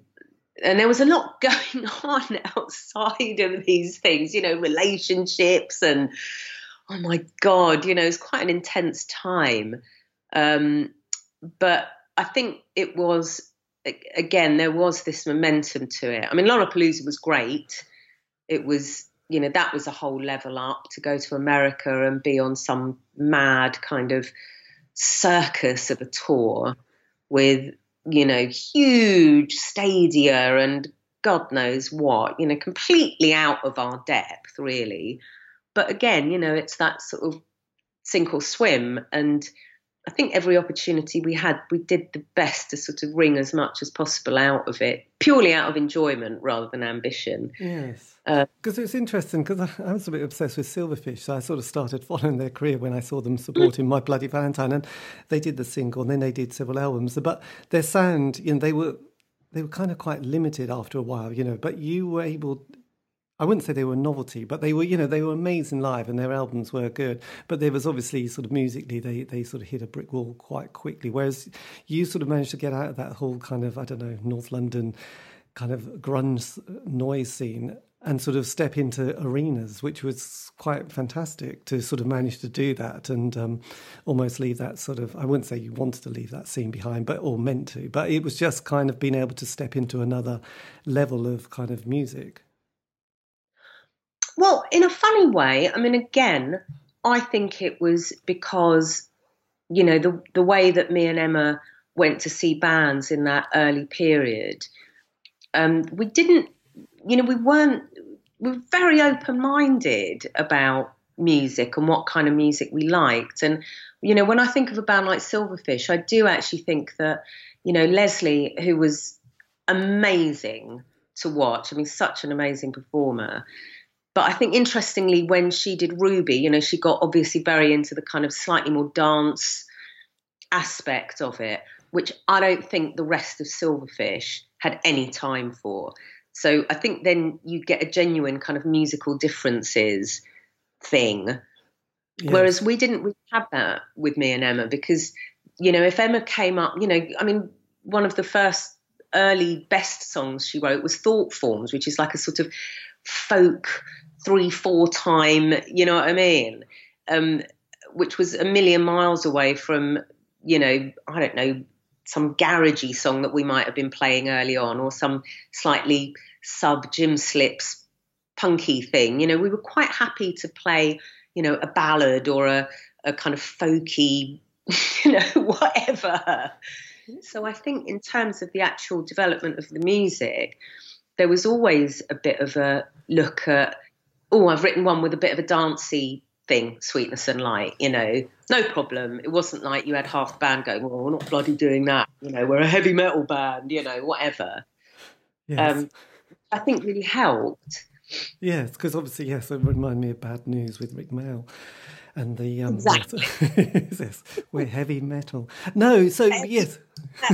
and there was a lot [LAUGHS] going on outside of these things, you know, relationships and oh my god, you know, it's quite an intense time. Um, but I think it was again there was this momentum to it. I mean, Lollapalooza was great. It was you know that was a whole level up to go to America and be on some mad kind of circus of a tour with you know huge stadia and God knows what you know completely out of our depth really. But again, you know, it's that sort of sink or swim and I think every opportunity we had, we did the best to sort of wring as much as possible out of it, purely out of enjoyment rather than ambition. Yes. Uh, Because it's interesting, because I, I was a bit obsessed with Silverfish, so I sort of started following their career when I saw them supporting My Bloody Valentine, and they did the single, and then they did several albums. But their sound, you know, they were they were kind of quite limited after a while, you know. But you were able. I wouldn't say they were a novelty, but they were, you know, they were amazing live and their albums were good. But there was obviously sort of musically, they, they sort of hit a brick wall quite quickly. Whereas you sort of managed to get out of that whole kind of, I don't know, North London kind of grunge noise scene and sort of step into arenas, which was quite fantastic to sort of manage to do that and um, almost leave that sort of, I wouldn't say you wanted to leave that scene behind, but or meant to, but it was just kind of being able to step into another level of kind of music. Well, in a funny way, I mean, again, I think it was because, you know, the the way that me and Emma went to see bands in that early period, um, we didn't, you know, we weren't, we were very open minded about music and what kind of music we liked. And, you know, when I think of a band like Silverfish, I do actually think that, you know, Lesley, who was amazing to watch, I mean, such an amazing performer. But I think interestingly, when she did Ruby, you know, she got obviously very into the kind of slightly more dance aspect of it, which I don't think the rest of Silverfish had any time for. So I think then you get a genuine kind of musical differences thing. Whereas we didn't really have that with me and Emma because, you know, if Emma came up, you know, I mean, one of the first early best songs she wrote was Thought Forms, which is like a sort of folk three, four time, you know what I mean? Um, which was a million miles away from, you know, I don't know, some garagey song that we might have been playing early on or some slightly sub Gymslips punky thing. You know, we were quite happy to play, you know, a ballad or a, a kind of folky, [LAUGHS] you know, whatever. So I think in terms of the actual development of the music, there was always a bit of a look at, oh, I've written one with a bit of a dancey thing, sweetness and light, you know, no problem. It wasn't like you had half the band going, well, we're not bloody doing that, you know, we're a heavy metal band, you know, whatever. Yes. Um, I think really helped. Yes, because obviously, yes, it reminded me of Bad News with Rik Mayall. And the um, Exactly. [LAUGHS] yes, we're heavy metal. No, so yes, [LAUGHS]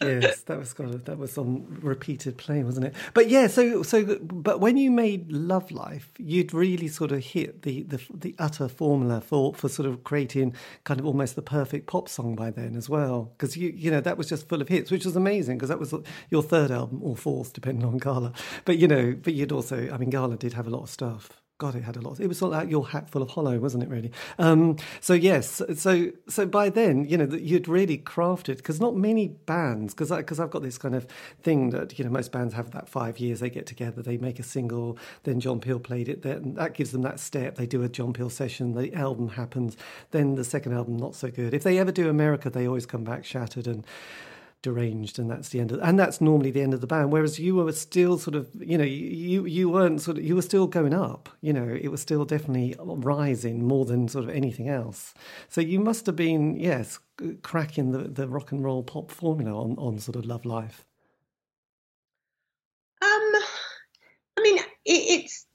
yes, that was kind of that was on repeated play, wasn't it? But yeah, so so but when you made Love Life, you'd really sort of hit the the, the utter formula for for sort of creating kind of almost the perfect pop song by then as well, because you you know that was just full of hits, which was amazing because that was your third album or fourth, depending on Gala. But you know, but you'd also, I mean, Gala did have a lot of stuff. God, it had a lot. It was sort of like your Hatful of Hollow, wasn't it? Really. Um, so yes, so so by then, you know, that you'd really crafted because not many bands, because because I've got this kind of thing that you know most bands have that five years they get together, they make a single, then John Peel played it, then that gives them that step. They do a John Peel session, the album happens, then the second album not so good. If they ever do America, they always come back shattered and deranged and that's the end of and that's normally the end of the band whereas you were still sort of you know you you weren't sort of you were still going up you know it was still definitely rising more than sort of anything else so you must have been yes cracking the the rock and roll pop formula on on sort of love life Um, I mean, it, it's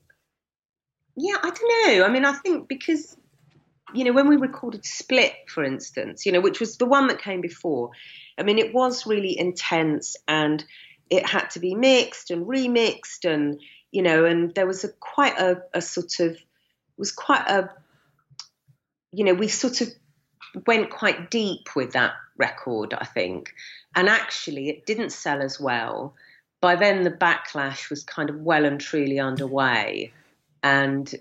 yeah, I don't know. I mean, I think because you know when we recorded Split, for instance, you know, which was the one that came before. I mean, it was really intense, and it had to be mixed and remixed, and you know, and there was a quite a, a sort of was quite a you know we sort of went quite deep with that record, I think. And actually, it didn't sell as well. By then, the backlash was kind of well and truly underway. And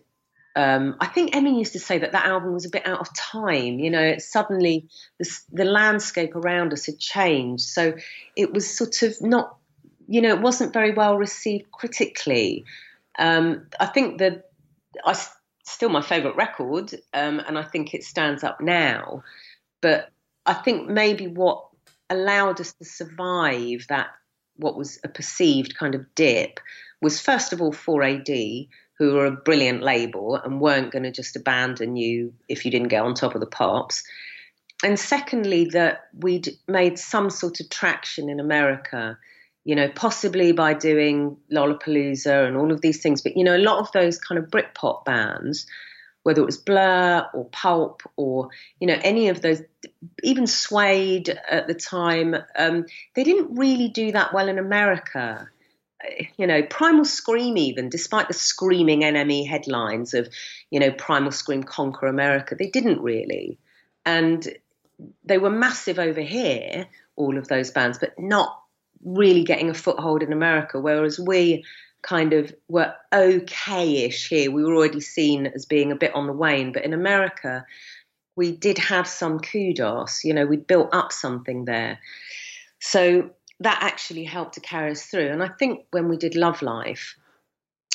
um, I think Emma used to say that that album was a bit out of time. You know, it suddenly the, the landscape around us had changed, so it was sort of not, you know, it wasn't very well received critically. Um, I think that I still my favourite record, um, and I think it stands up now. But I think maybe what allowed us to survive that what was a perceived kind of dip was first of all 4AD, who were a brilliant label and weren't going to just abandon you if you didn't get on top of the pops. And secondly, that we'd made some sort of traction in America, you know, possibly by doing Lollapalooza and all of these things. But, you know, a lot of those kind of Britpop bands, whether it was Blur or Pulp or, you know, any of those, even Suede at the time, um, they didn't really do that well in America you know, Primal Scream, even despite the screaming NME headlines of, you know, Primal Scream conquer America, they didn't really. And they were massive over here, all of those bands, but not really getting a foothold in America. Whereas we kind of were okay ish here. We were already seen as being a bit on the wane. But in America, we did have some kudos. You know, we built up something there. So that actually helped to carry us through. And I think when we did Love Life,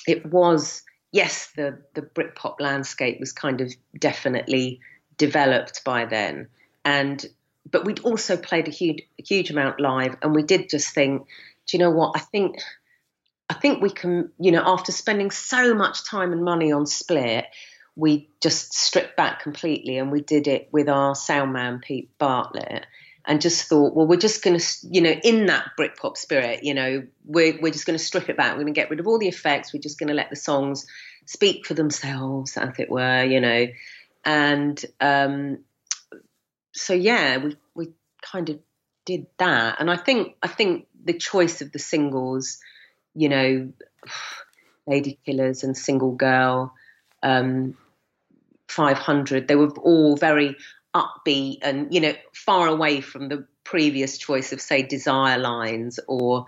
it was yes, the the Britpop landscape was kind of definitely developed by then, and but we'd also played a huge a huge amount live, and we did just think, do you know what? I think I think we can, you know, after spending so much time and money on Split, we just stripped back completely, and we did it with our sound man Pete Bartlett and just thought, well, we're just going to, you know, in that Britpop spirit, you know, we're, we're just going to strip it back. We're going to get rid of all the effects. We're just going to let the songs speak for themselves, as it were, you know. And um, so, yeah, we, we kind of did that. And I think, I think the choice of the singles, you know, [SIGHS] Lady Killers and Single Girl, um, 500, they were all very upbeat and you know far away from the previous choice of say desire lines or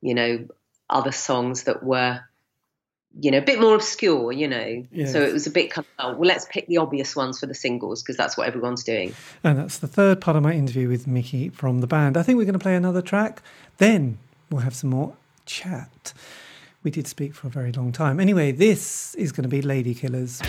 you know other songs that were you know a bit more obscure you know Yes. so it was a bit kind of oh, well let's pick the obvious ones for the singles because that's what everyone's doing And that's the third part of my interview with Miki from the band. I think we're going to play another track. Then we'll have some more chat. We did speak for a very long time. Anyway, this is going to be Lady Killers.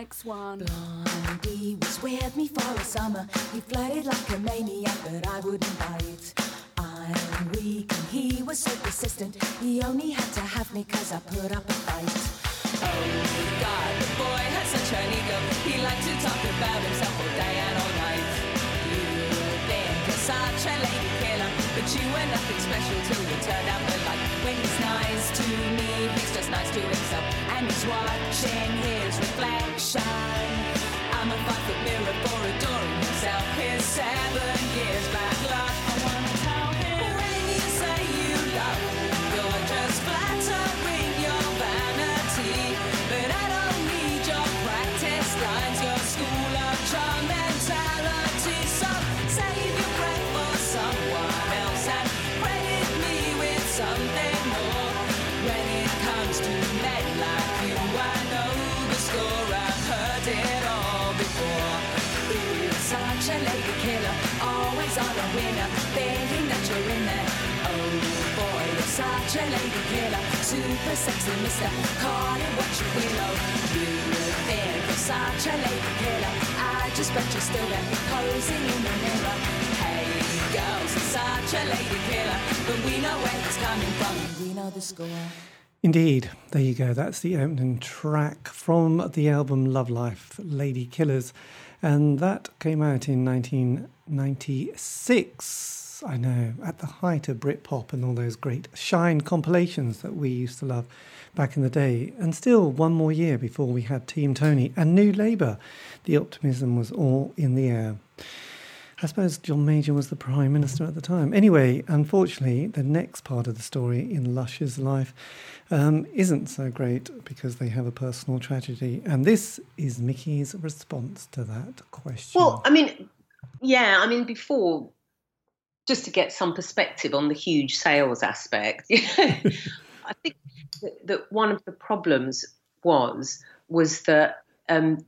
Next one. Blondie was with me for a summer. He flirted like a maniac, such a lady killer, super sexy mister, call it what you will. You think you're such a lady killer. I just bet you're still there, posing in the mirror. Hey girls, such a lady killer, but we know where it's coming from. We know the score. Indeed, there you go. That's the opening track from the album Love Life, Lady Killers. And that came out in 1996. I know, at the height of Britpop and all those great Shine compilations that we used to love back in the day. And still one more year before we had Team Tony and New Labour. The optimism was all in the air. I suppose John Major was the Prime Minister at the time. Anyway, unfortunately, the next part of the story in Lush's life um, isn't so great because they have a personal tragedy. And this is Miki's response to that question. Well, I mean, yeah, I mean, before, just to get some perspective on the huge sales aspect, [LAUGHS] I think that, that one of the problems was was that um,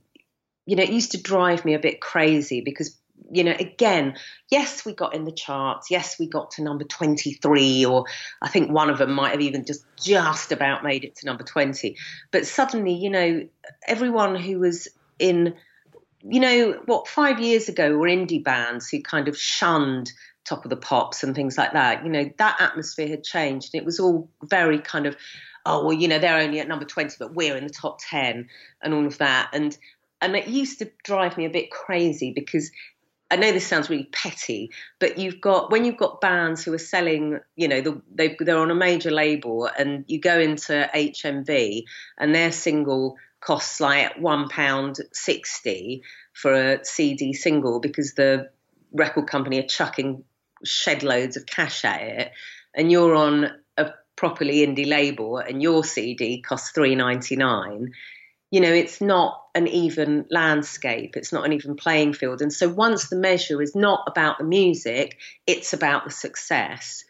you know it used to drive me a bit crazy because you know again yes we got in the charts. Yes we got to number 23 or i think one of them might have even just just about made it to number 20 but suddenly you know everyone who was in you know what five years ago were indie bands who kind of shunned top of the pops and things like that. You know that atmosphere had changed. And it was all very kind of oh well you know they're only at number 20 but we're in the top 10 and all of that. And and it used to drive me a bit crazy because I know this sounds really petty, but you've got when you've got bands who are selling, you know, the, they, they're on a major label, and you go into HMV, and their single costs like one pound sixty for a CD single because the record company are chucking shed loads of cash at it, and you're on a properly indie label, and your CD costs three ninety nine you know, it's not an even landscape, it's not an even playing field. And so once the measure is not about the music, it's about the success,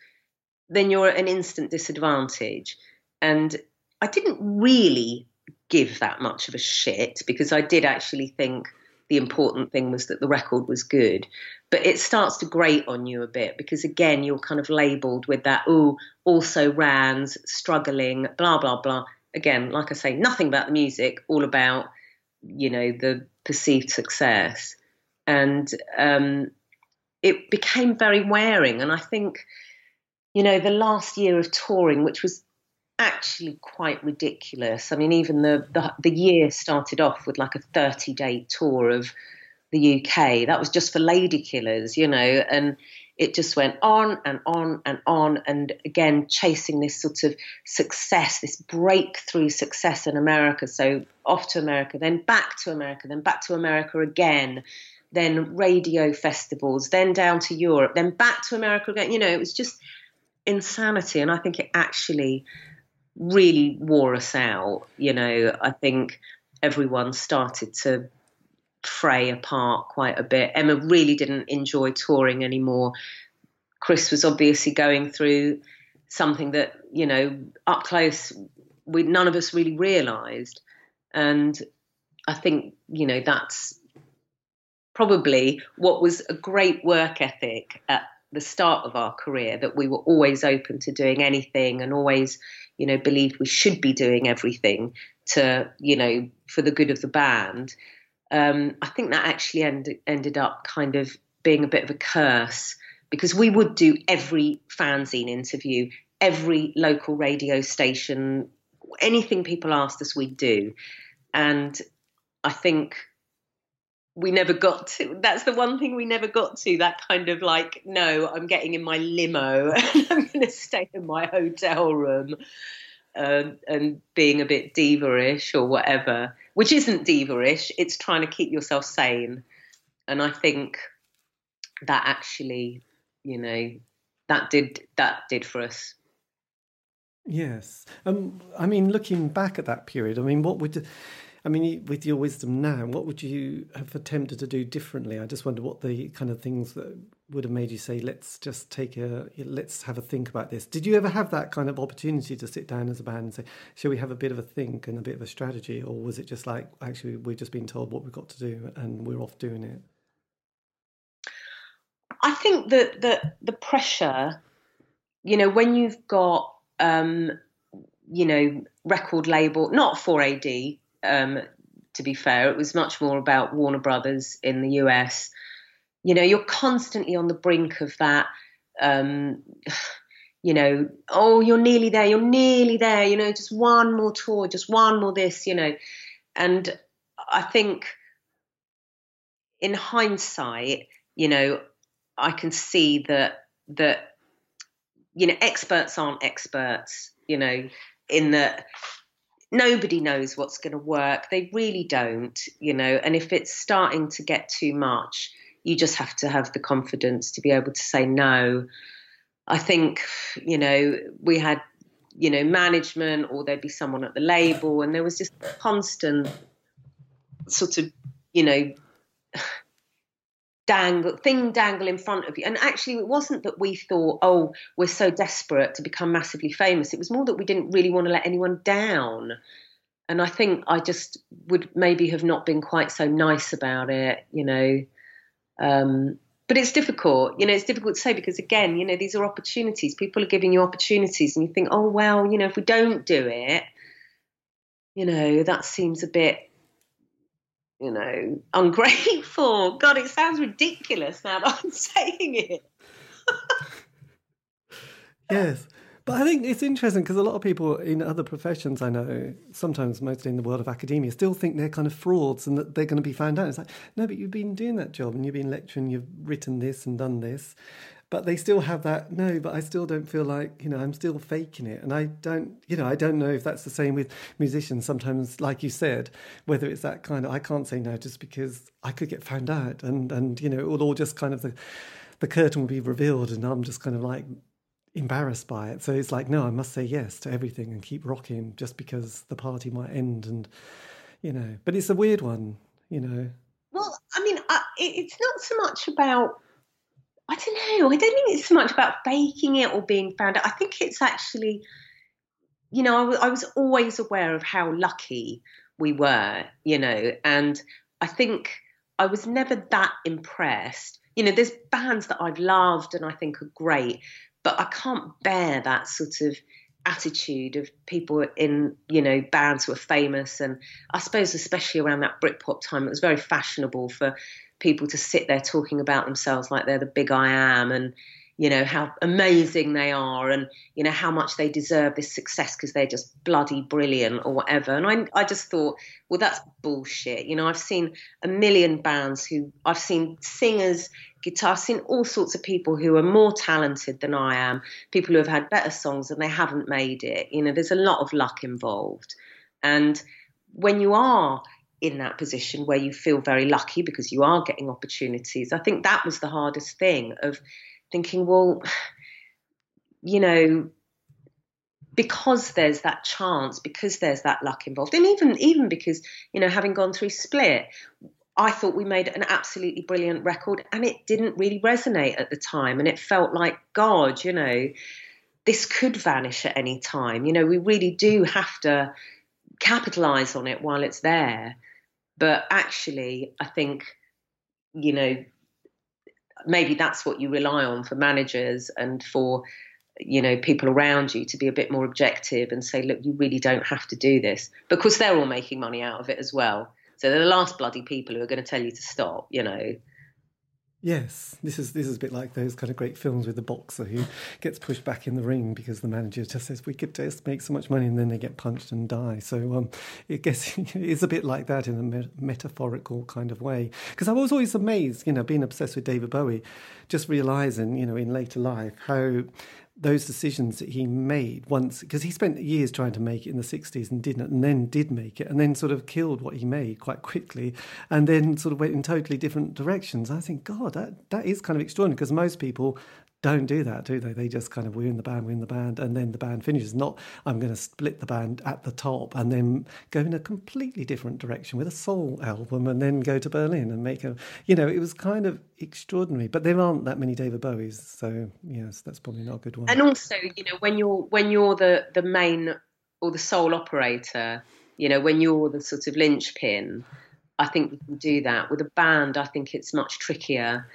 then you're at an instant disadvantage. And I didn't really give that much of a shit because I did actually think the important thing was that the record was good. But it starts to grate on you a bit because again, you're kind of labeled with that, oh, also Rans, struggling, blah, blah, blah again, like I say, nothing about the music, all about you know the perceived success, and um, it became very wearing. And I think you know the last year of touring, which was actually quite ridiculous. I mean, even the the, the year started off with like a thirty day tour of the UK. That was just for Lady Killers, you know, and it just went on and on and on. And again, chasing this sort of success, this breakthrough success in America. So off to America, then back to America, then back to America again, then radio festivals, then down to Europe, then back to America again. You know, it was just insanity. And I think it actually really wore us out. You know, I think everyone started to fray apart quite a bit. Emma really didn't enjoy touring anymore. Chris was obviously going through something that, you know, up close, we none of us really realised. And I think, you know, that's probably what was a great work ethic at the start of our career that we were always open to doing anything and always, you know, believed we should be doing everything to, you know, for the good of the band um, I think that actually end, ended up kind of being a bit of a curse because we would do every fanzine interview, every local radio station, anything people asked us, we'd do. And I think we never got to. That's the one thing we never got to. That kind of like, no, I'm getting in my limo [LAUGHS] and I'm going to stay in my hotel room. Um, and being a bit diva-ish or whatever, which isn't diva-ish. It's trying to keep yourself sane, and I think that actually, you know, that did that did for us. Yes. Um, I mean, looking back at that period, I mean, what would, I mean, with your wisdom now, what would you have attempted to do differently? I just wonder what the kind of things that would have made you say, let's just take a, let's have a think about this. Did you ever have that kind of opportunity to sit down as a band and say, shall we have a bit of a think and a bit of a strategy? Or was it just like, actually, we're just being told what we've got to do and we're off doing it? I think that the the pressure, you know, when you've got um, you know, record label, not 4AD, um, to be fair, it was much more about Warner Brothers in the US. You know, you're constantly on the brink of that. Um, [SIGHS] you know, oh, you're nearly there, you're nearly there, you know, just one more tour, just one more this, you know. And I think in hindsight, you know, I can see that that you know experts aren't experts, you know, in that nobody knows what's going to work. They really don't, you know. And if it's starting to get too much, you just have to have the confidence to be able to say no. I think, you know, we had, you know, management or there'd be someone at the label, and there was just constant sort of, you know, dangle thing dangle in front of you. And actually, it wasn't that we thought, oh, we're so desperate to become massively famous. It was more that we didn't really want to let anyone down. And I think I just would maybe have not been quite so nice about it, you know. Um, but it's difficult, you know, it's difficult to say because, again, you know, these are opportunities. People are giving you opportunities, and you think, oh, well, you know, if we don't do it, you know, that seems a bit you know, ungrateful. [LAUGHS] God, it sounds ridiculous now that I'm [LAUGHS] saying it. yes. But I think it's interesting because a lot of people in other professions I know, sometimes mostly in the world of academia, still think they're kind of frauds and that they're going to be found out. It's like, no, but you've been doing that job and you've been lecturing, you've written this and done this. But they still have that, no, but I still don't feel like, you know, I'm still faking it. And I don't, you know, I don't know if that's the same with musicians. Sometimes, like you said, whether it's that kind of, I can't say no just because I could get found out and, and you know, it will all just kind of the, the curtain will be revealed and I'm just kind of like embarrassed by it. So it's like, no, I must say yes to everything and keep rocking just because the party might end. And, you know, but it's a weird one, you know. Well, I mean, I, it's not so much about, I don't know, I don't think it's so much about faking it or being found out. I think it's actually, you know, I, w- I was always aware of how lucky we were, you know, and I think I was never that impressed. You know, there's bands that I've loved and I think are great, but I can't bear that sort of attitude of people in you know bands who are famous. And I suppose especially around that Britpop time it was very fashionable for people to sit there talking about themselves like they're the big I am and you know how amazing they are and you know how much they deserve this success because they're just bloody brilliant or whatever. And I I just thought well that's bullshit. You know I've seen a million bands who I've seen singers guitar I've seen all sorts of people who are more talented than I am people who have had better songs and they haven't made it. You know there's a lot of luck involved. And when you are in that position where you feel very lucky because you are getting opportunities I think that was the hardest thing of thinking, well, you know, because there's that chance, because there's that luck involved, and even even because you know, having gone through Split, I thought we made an absolutely brilliant record, and it didn't really resonate at the time, and it felt like God, you know, this could vanish at any time. You know, we really do have to capitalize on it while it's there. But actually, I think, you know, maybe that's what you rely on for managers and for you know people around you to be a bit more objective and say look you really don't have to do this because they're all making money out of it as well. So they're the last bloody people who are going to tell you to stop you know Yes, this is this is a bit like those kind of great films with the boxer who gets pushed back in the ring because the manager just says we could just make so much money and then they get punched and die. So um, [LAUGHS] it guess it's a bit like that in a me- metaphorical kind of way. Because I was always amazed, you know, being obsessed with David Bowie, just realizing, you know, in later life how those decisions that he made once because he spent years trying to make it in the 60s and didn't and then did make it and then sort of killed what he made quite quickly and then sort of went in totally different directions. I think god that that is kind of extraordinary because most people don't do that, do they? They just kind of we're in the band, we're in the band, and then the band finishes. Not I'm going to split the band at the top and then go in a completely different direction with a soul album, and then go to Berlin and make a. You know, it was kind of extraordinary. But there aren't that many David Bowies, so yes, that's probably not a good one. And also, you know, when you're when you're the the main or the sole operator, you know, when you're the sort of linchpin, I think you can do that. With a band, I think it's much trickier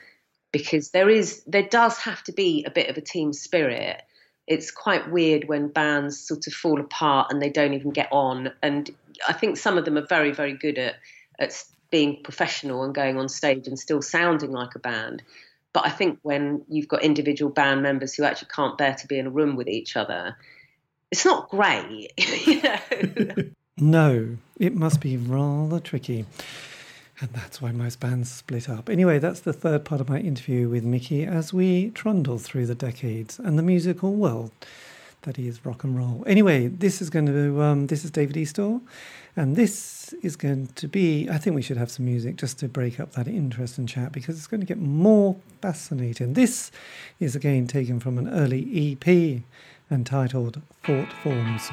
because there is there does have to be a bit of a team spirit. It's quite weird when bands sort of fall apart and they don't even get on. And I think some of them are very very good at at being professional and going on stage and still sounding like a band. But I think when you've got individual band members who actually can't bear to be in a room with each other, it's not great. [LAUGHS] you know? [LAUGHS] No, it must be rather tricky. And that's why most bands split up. Anyway, that's the third part of my interview with Miki as we trundle through the decades and the musical world that is rock and roll. Anyway, this is going to um, this is David Eastaugh, and this is going to be. I think we should have some music just to break up that interest and chat because it's going to get more fascinating. This is again taken from an early EP entitled Thought Forms.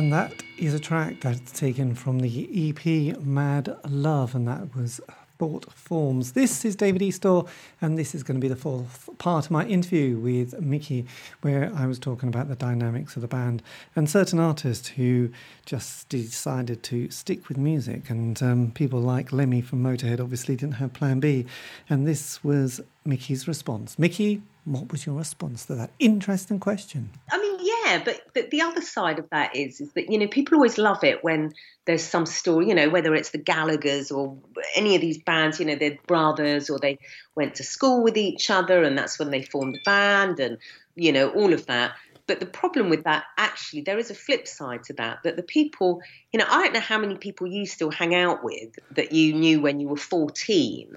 And that is a track that's taken from the EP Mad Love, and that was Thought Forms. This is David Eastaugh, and this is going to be the fourth part of my interview with Miki, where I was talking about the dynamics of the band and certain artists who just decided to stick with music. And um, people like Lemmy from Motorhead obviously didn't have Plan B, and this was Miki's response. Miki, what was your response to that interesting question? I mean, yeah, but the, the other side of that is is that you know people always love it when there's some story, you know, whether it's the Gallagher's or any of these bands, you know, they're brothers or they went to school with each other and that's when they formed a band and you know all of that. But the problem with that, actually, there is a flip side to that. That the people, you know, I don't know how many people you still hang out with that you knew when you were 14.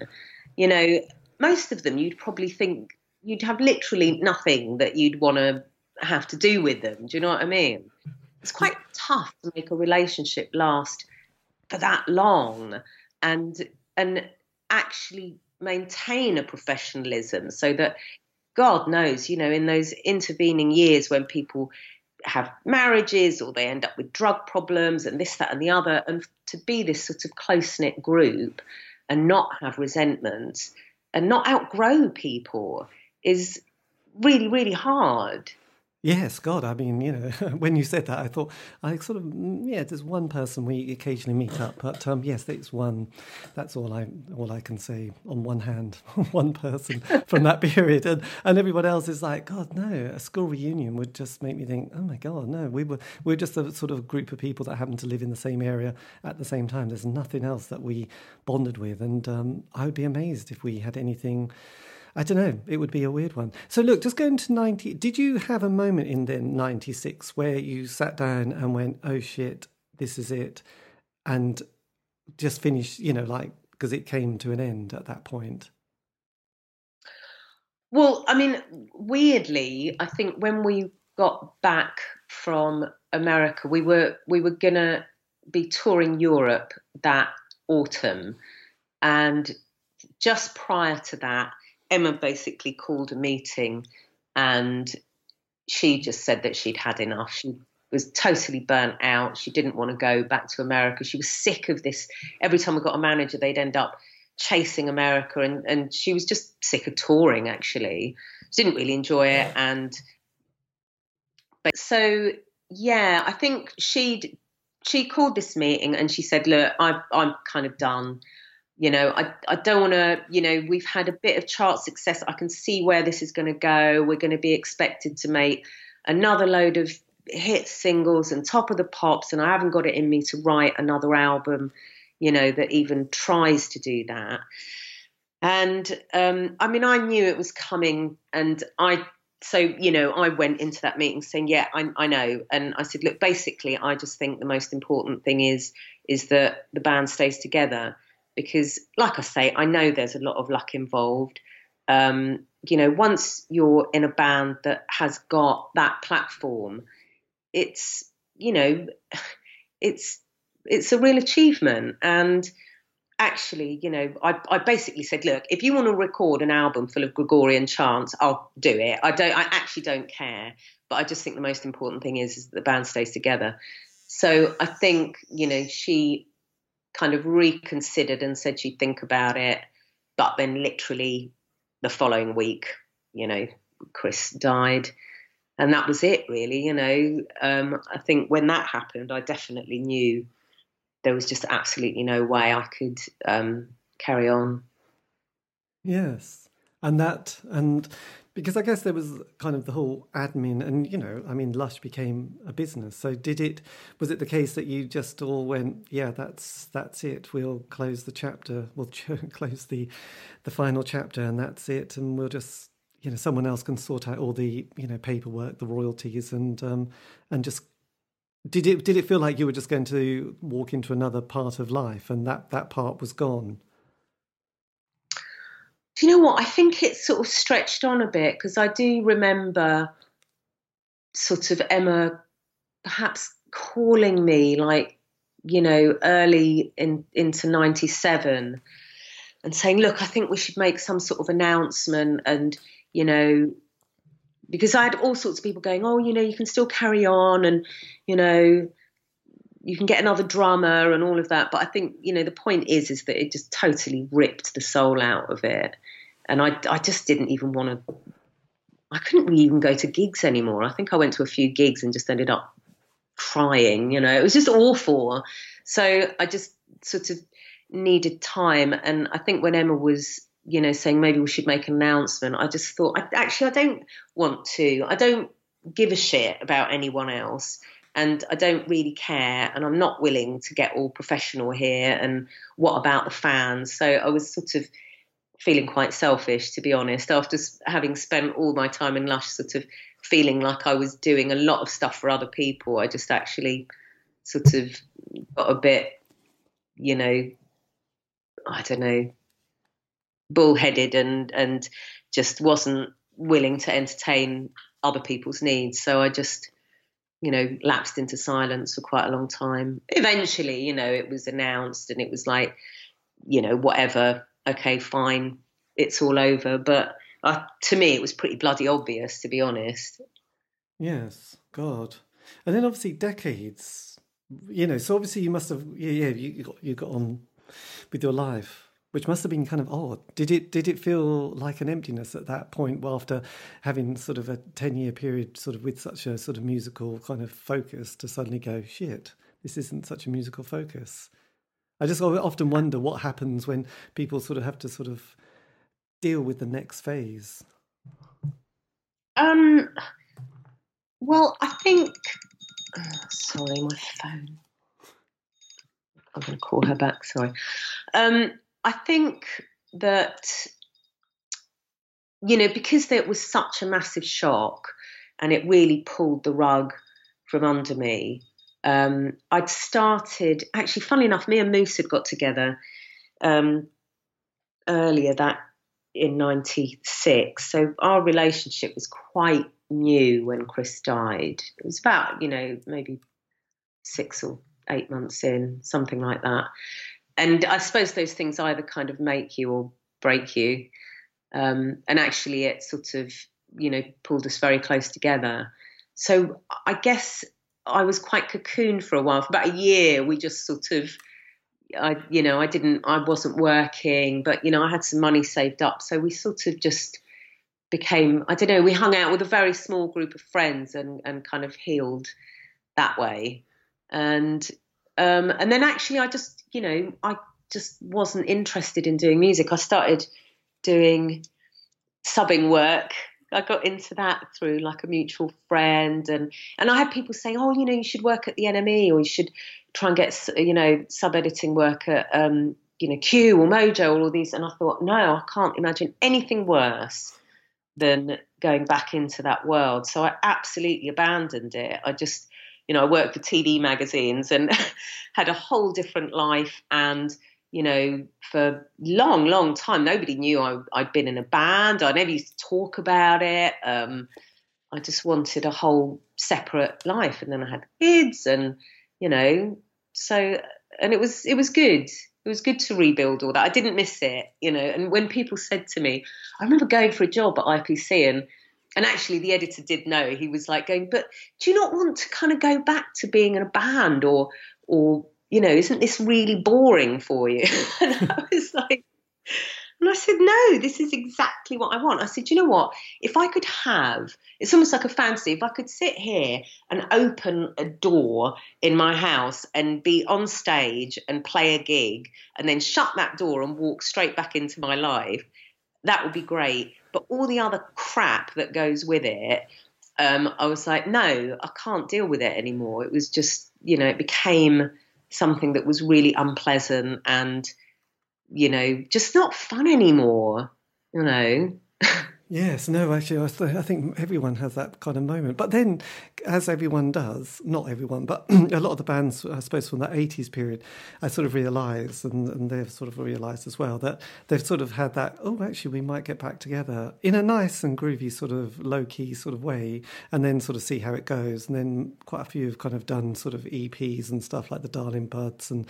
You know, most of them you'd probably think you'd have literally nothing that you'd want to have to do with them. Do you know what I mean? It's quite tough to make a relationship last for that long and and actually maintain a professionalism so that God knows, you know, in those intervening years when people have marriages or they end up with drug problems and this, that, and the other, and to be this sort of close knit group and not have resentment and not outgrow people is really, really hard. Yes, God. I mean, you know, [LAUGHS] when you said that, I thought I sort of mm, yeah. There's one person we occasionally meet up, but um, yes, it's one. That's all I all I can say on one hand, [LAUGHS] one person from that [LAUGHS] period, and and everyone else is like, God, no. A school reunion would just make me think, oh my God, no. We were we are just a sort of group of people that happen to live in the same area at the same time. There's nothing else that we bonded with, and um, I would be amazed if we had anything. I don't know. It would be a weird one. So, look, just going to 90, did you have a moment in then 96 where you sat down and went, oh shit, this is it? And just finished, you know, like, because it came to an end at that point? Well, I mean, weirdly, I think when we got back from America, we were we were gonna be touring Europe that autumn, and just prior to that, Emma basically called a meeting, and she just said that she'd had enough. She was totally burnt out. She didn't want to go back to America. She was sick of this. Every time we got a manager, they'd end up chasing America, and, and she was just sick of touring. Actually, she didn't really enjoy it, and but so yeah, I think she'd she called this meeting and she said, "Look, I, I'm kind of done. You know, I I don't want to. You know, we've had a bit of chart success. I can see where this is going to go. We're going to be expected to make another load of hit singles and top of the pops, and I haven't got it in me to write another album. You know, that even tries to do that." And um, I mean, I knew it was coming, and I so you know i went into that meeting saying yeah I, I, know and i said look basically i just think the most important thing is is that the band stays together because like i say i know there's a lot of luck involved um, you know once you're in a band that has got that platform it's you know [SIGHS] it's it's a real achievement and actually, you know, I, I basically said, look, if you want to record an album full of Gregorian chants, I'll do it. I don't, I actually don't care, but I just think the most important thing is, is that the band stays together. So I think, you know, she kind of reconsidered and said she'd think about it, but then literally the following week, you know, Chris died. And that was it, really. You know, um, I think when that happened, I definitely knew there was just absolutely no way I could um, carry on. Yes, and that and because I guess there was kind of the whole admin, and you know, I mean, Lush became a business. So did it? Was it the case that you just all went, yeah, that's that's it. We'll close the chapter. We'll [LAUGHS] close the the final chapter, and that's it. And we'll just you know, someone else can sort out all the you know paperwork, the royalties, and um, and just did it did it feel like you were just going to walk into another part of life and that that part was gone? Do you know what? I think it's sort of stretched on a bit because I do remember sort of Emma perhaps calling me like you know early in into 97 and saying look i think we should make some sort of announcement and you know because I had all sorts of people going, oh, you know, you can still carry on and, you know, you can get another drummer and all of that. But I think, you know, the point is, is that it just totally ripped the soul out of it. And I, I just didn't even want to, I couldn't even go to gigs anymore. I think I went to a few gigs and just ended up crying, you know, it was just awful. So I just sort of needed time. And I think when Emma was you know, saying maybe we should make an announcement. I just thought, I, actually, I don't want to. I don't give a shit about anyone else. And I don't really care, and I'm not willing to get all professional here. And what about the fans? So I was sort of feeling quite selfish, to be honest, after having spent all my time in Lush, sort of feeling like I was doing a lot of stuff for other people. I just actually sort of got a bit, you know, I don't know, bullheaded and and just wasn't willing to entertain other people's needs. So I just, you know, lapsed into silence for quite a long time. Eventually, you know, it was announced and it was like, you know, whatever. Okay, fine, it's all over. But uh, to me, it was pretty bloody obvious, to be honest. Yes, God. And then obviously decades, you know, so obviously you must have, yeah, yeah, you, you got, you got on with your life, which must have been kind of odd. Did it, did it feel like an emptiness at that point well, after having sort of a 10 year period sort of with such a sort of musical kind of focus to suddenly go, shit, this isn't such a musical focus? I just often wonder what happens when people sort of have to sort of deal with the next phase. Um, well, I think. oh, [SIGHS] sorry, my phone. I'm going to call her back. Sorry. Um, I think that you know because it was such a massive shock, and it really pulled the rug from under me. Um, I'd started actually, funnily enough, me and Moose had got together um, earlier that in 96 so our relationship was quite new when chris died it was about you know maybe six or eight months in something like that and i suppose those things either kind of make you or break you. Um, and actually it sort of you know pulled us very close together. So i guess i was quite cocooned for a while. For about a year we just sort of I, you know, I didn't, I wasn't working, but you know, I had some money saved up, so we sort of just became, I don't know, we hung out with a very small group of friends and and kind of healed that way, and um, and then actually, I just, you know, I just wasn't interested in doing music. I started doing subbing work. I got into that through like a mutual friend, and and I had people saying, "Oh, you know, you should work at the NME, or you should try and get you know sub editing work at um, you know Q or Mojo or all these." And I thought, no, I can't imagine anything worse than going back into that world. So I absolutely abandoned it. I just, you know, I worked for TV magazines and [LAUGHS] had a whole different life and you know, for long, long time, nobody knew I, I'd been in a band. I never used to talk about it. Um, I just wanted a whole separate life, and then I had kids, and you know, so and it was it was good. It was good to rebuild all that. I didn't miss it, you know. And when people said to me, I remember going for a job at IPC, and and actually the editor did know. He was like going, but do you not want to kind of go back to being in a band or or you know, isn't this really boring for you? [LAUGHS] and I was like, and I said, no, this is exactly what I want. I said, you know what? If I could have, it's almost like a fantasy, if I could sit here and open a door in my house and be on stage and play a gig and then shut that door and walk straight back into my life, that would be great. But all the other crap that goes with it, um, I was like, no, I can't deal with it anymore. It was just, you know, it became something that was really unpleasant and you know just not fun anymore you know [LAUGHS] Yes, no, actually, I, th- I think everyone has that kind of moment. But then, as everyone does, not everyone, but [CLEARS THROAT] a lot of the bands, I suppose, from that 80s period, I sort of realise, and, and they've sort of realised as well, that they've sort of had that, oh, actually, we might get back together in a nice and groovy, sort of low key sort of way, and then sort of see how it goes. And then quite a few have kind of done sort of EPs and stuff like the Darling Buds and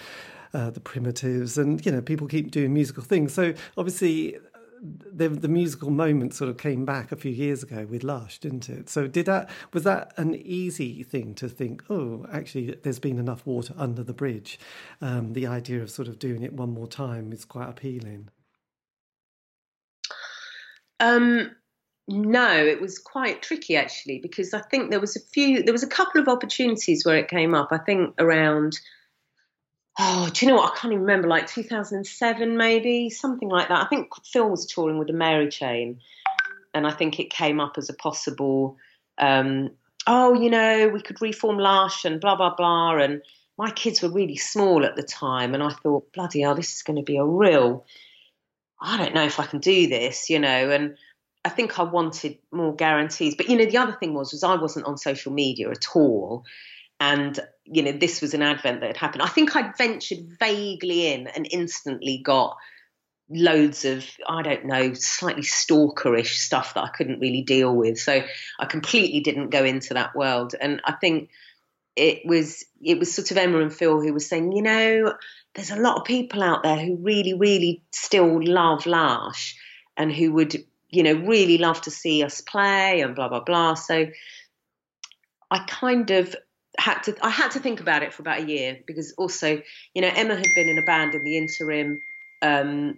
uh, the Primitives, and, you know, people keep doing musical things. So obviously, the the musical moment sort of came back a few years ago with Lush, didn't it? So did that was that an easy thing to think? Oh, actually, there's been enough water under the bridge. Um, the idea of sort of doing it one more time is quite appealing. um no it was quite tricky actually because i think there was a few there was a couple of opportunities where it came up i think around oh, do you know what? I can't even remember, like 2007 maybe, something like that. I think Phil was touring with the Mary Chain, and I think it came up as a possible um, oh, you know, we could reform Lush and blah blah blah. And my kids were really small at the time, and I thought, bloody hell, this is going to be a real. I don't know if I can do this, you know, and I think I wanted more guarantees. But you know, the other thing was was I wasn't on social media at all, and you know, this was an advent that had happened. I think I'd ventured vaguely in and instantly got loads of I don't know, slightly stalkerish stuff that I couldn't really deal with. So I completely didn't go into that world, and I think it was it was sort of Emma and Phil who were saying, you know, there's a lot of people out there who really, really still love Lush and who would, you know, really love to see us play and blah blah blah. So I kind of had to I had to think about it for about a year because also, you know, Emma had been in a band in the interim. Um,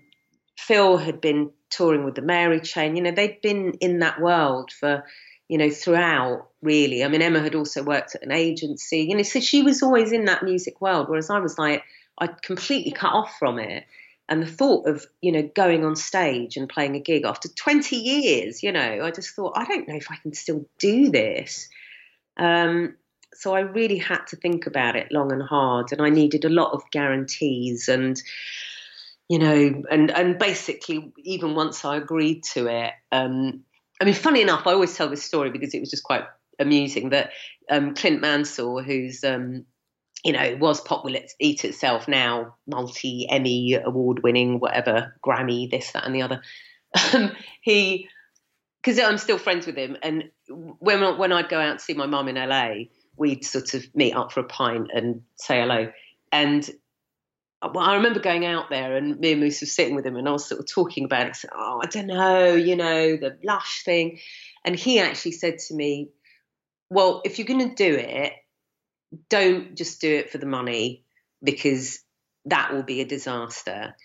Phil had been touring with the Mary Chain. You know, they'd been in that world for, you know, throughout really. I mean, Emma had also worked at an agency, you know, so she was always in that music world, whereas I was like, I'd completely cut off from it. And the thought of, you know, going on stage and playing a gig after 20 years, you know, I just thought, I don't know if I can still do this. Um, so I really had to think about it long and hard, and I needed a lot of guarantees and you know, and and basically, even once I agreed to it, um, I mean, funny enough, I always tell this story because it was just quite amusing that um, Clint Mansell, who's um, you know was Pop Will Eat Itself now, multi Emmy award winning, whatever Grammy, this, that, and the other, um, he because I'm still friends with him, and when when I'd go out and see my mum in LA, we'd sort of meet up for a pint and say hello, and well, I remember going out there and me and Moose was sitting with him and I was sort of talking about it. I said, Oh, I don't know, you know, the lush thing. And he actually said to me, Well, if you're going to do it, don't just do it for the money because that will be a disaster.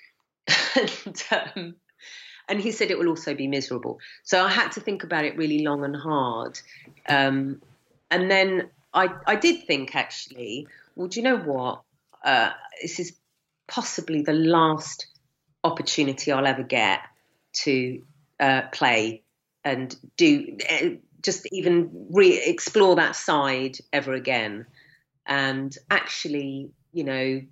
[LAUGHS] and, um, and he said it will also be miserable. So I had to think about it really long and hard. Um, and then I, I did think actually, well, do you know what? Uh, this is possibly the last opportunity I'll ever get to uh, play and do uh, just even re- explore that side ever again. And actually, you know,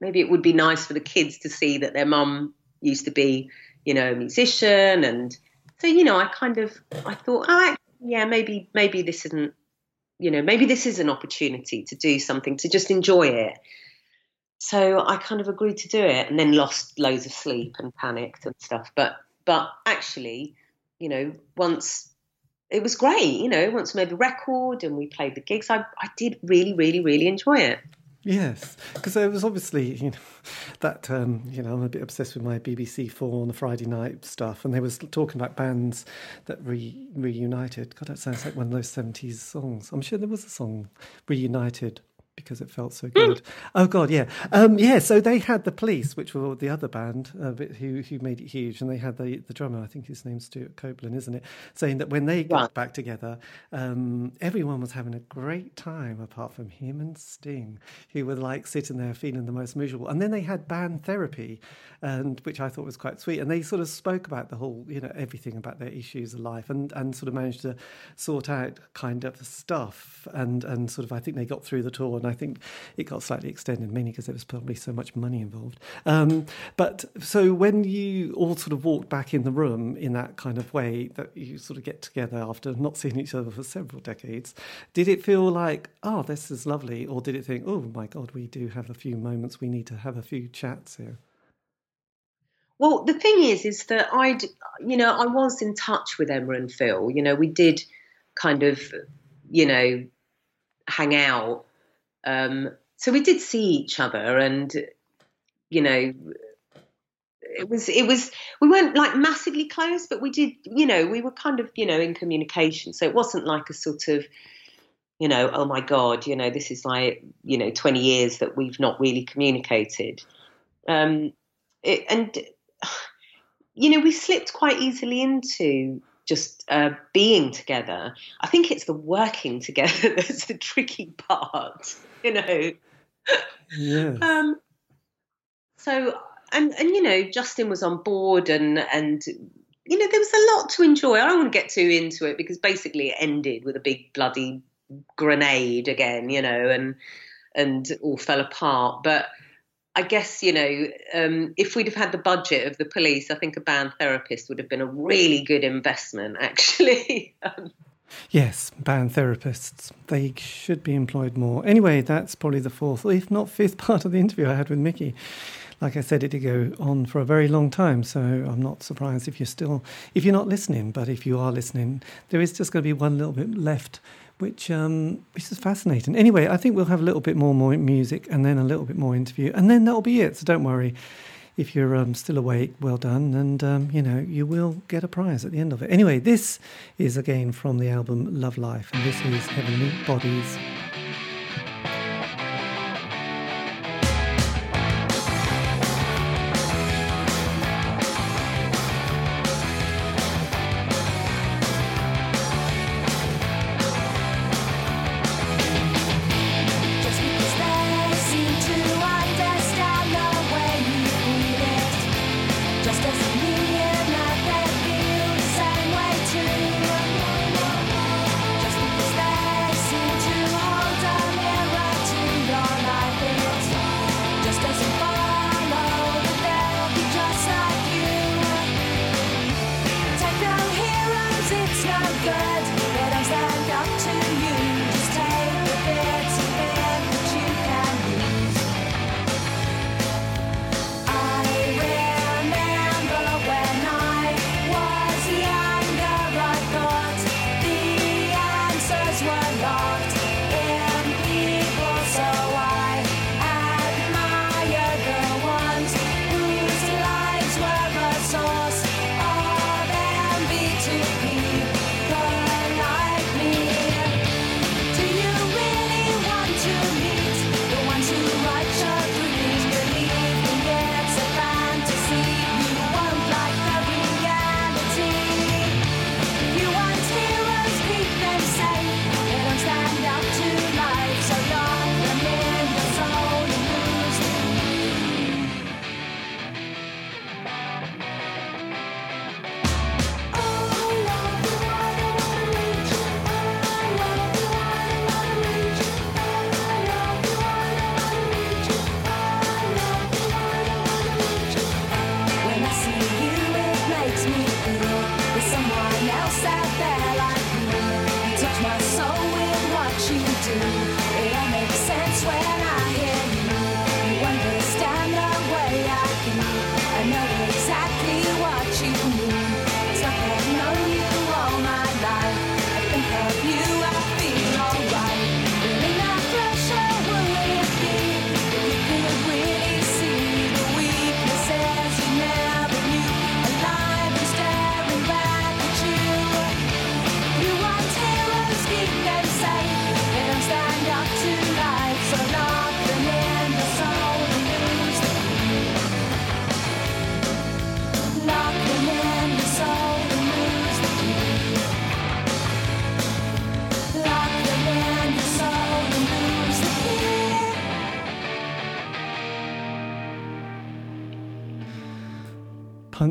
maybe it would be nice for the kids to see that their mum used to be, you know, a musician. And so, you know, I kind of I thought, oh, yeah, maybe maybe this isn't, you know, maybe this is an opportunity to do something to just enjoy it so I kind of agreed to do it and then lost loads of sleep and panicked and stuff. But but actually, you know, once it was great, you know, once we made the record and we played the gigs, I, I did really, really, really enjoy it. Yes, because there was obviously, you know, that, um, you know, I'm a bit obsessed with my BBC Four on the Friday night stuff, and they was talking about bands that re- reunited. God, that sounds like one of those 70s songs. I'm sure there was a song, Reunited, because it felt so good. oh God, yeah, um, yeah. So they had the Police, which were the other band uh, who who made it huge, and they had the the drummer. I think his name's Stewart Copeland, isn't it? Saying that when they got Right. back together, um, everyone was having a great time, apart from him and Sting, who were like sitting there feeling the most miserable. And then they had band therapy, and which I thought was quite sweet. And they sort of spoke about the whole, you know, everything about their issues of life, and and sort of managed to sort out kind of the stuff, and and sort of I think they got through the tour, and I think it got slightly extended, mainly because there was probably so much money involved. Um, but so when you all sort of walked back in the room in that kind of way that you sort of get together after not seeing each other for several decades, did it feel like, oh, this is lovely, or did it think, oh my God, we do have a few moments, we need to have a few chats here? Well, the thing is, is that I'd, you know, I was in touch with Emma and Phil. You know, we did kind of, you know, hang out. Um, so we did see each other, and you know, it was it was we weren't like massively close, but we did, you know, we were kind of, you know, in communication. So it wasn't like a sort of, you know, oh my god, you know, this is like, you know, twenty years that we've not really communicated. Um, it, and [SIGHS] you know, we slipped quite easily into just uh, being together. I think it's the working together [LAUGHS] that's the tricky part, you know. Yes. Um, so, and and you know, Justin was on board, and and you know, there was a lot to enjoy. I don't want to get too into it because basically it ended with a big bloody grenade again, you know, and and all fell apart. But I guess you know, um, if we'd have had the budget of the police, I think a band therapist would have been a really good investment, [LAUGHS] actually. Um, Yes, band therapists. They should be employed more. Anyway, that's probably the fourth, if not fifth [LAUGHS] part of the interview I had with Miki. Like I said, it did go on for a very long time, so I'm not surprised if you're still, if you're not listening. But if you are listening, there is just going to be one little bit left, which um, which is fascinating. Anyway, I think we'll have a little bit more more music and then a little bit more interview, and then that'll be it. So don't worry if you're um, still awake, well done, and um, you know you will get a prize at the end of it. Anyway, this is again from the album Lovelife, and this is Heavenly Bodies.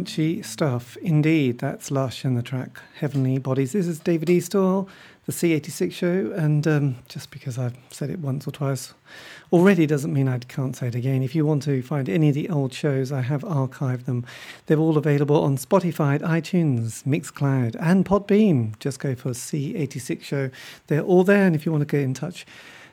Punchy stuff, indeed. That's Lush and the track Heavenly Bodies. This is David Eastaugh, the C86 show, and um, just because I've said it once or twice already doesn't mean I can't say it again. If you want to find any of the old shows, I have archived them. They're all available on Spotify, iTunes, Mixcloud, and Podbean. Just go for C86 show. They're all there, and if you want to get in touch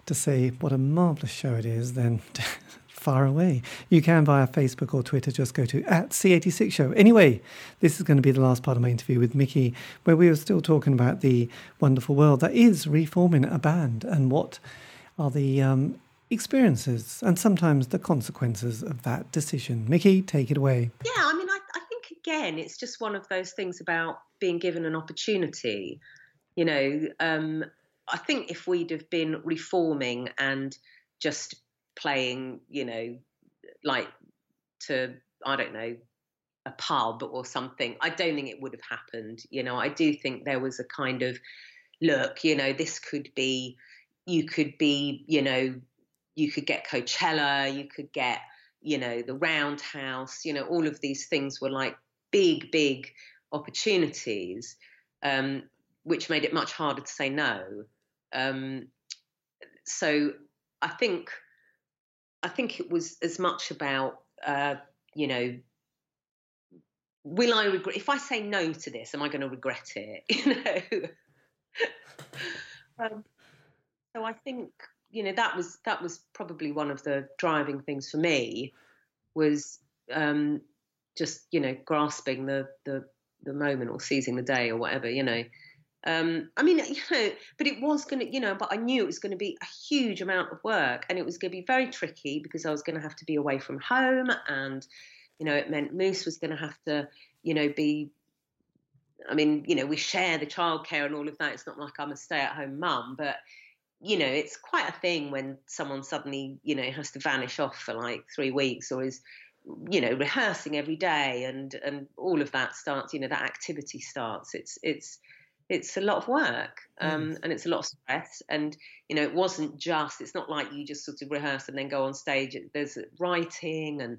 to say what a marvellous show it is, then [LAUGHS] far away. You can via Facebook or Twitter. Just go to at C86 Show. Anyway, this is going to be the last part of my interview with Miki, where we were still talking about the wonderful world that is reforming a band and what are the um, experiences and sometimes the consequences of that decision. Miki, take it away. Yeah, I mean, I, I think again, it's just one of those things about being given an opportunity. You know, um, I think if we'd have been reforming and just playing, you know, like to, I don't know, a pub or something, I don't think it would have happened. You know, I do think there was a kind of look, you know, this could be, you could be, you know, you could get Coachella, you could get, you know, the Roundhouse, you know, all of these things were like big, big opportunities, um, which made it much harder to say no. Um, so I think I think it was as much about uh, you know will I regret if I say no to this? Am I going to regret it? [LAUGHS] You know. um, so I think you know that was that was probably one of the driving things for me was um, just you know grasping the the the moment or seizing the day or whatever you know. Um, I mean, [LAUGHS] you know, but it was going to, you know, but I knew it was going to be a huge amount of work and it was going to be very tricky because I was going to have to be away from home and, you know, it meant Moose was going to have to, you know, be. I mean, you know, we share the childcare and all of that. It's not like I'm a stay-at-home mum, but you know, it's quite a thing when someone suddenly, you know, has to vanish off for like three weeks or is, you know, rehearsing every day and and all of that starts. You know, that activity starts. It's it's it's a lot of work um, and it's a lot of stress and you know it wasn't just it's not like you just sort of rehearse and then go on stage there's writing and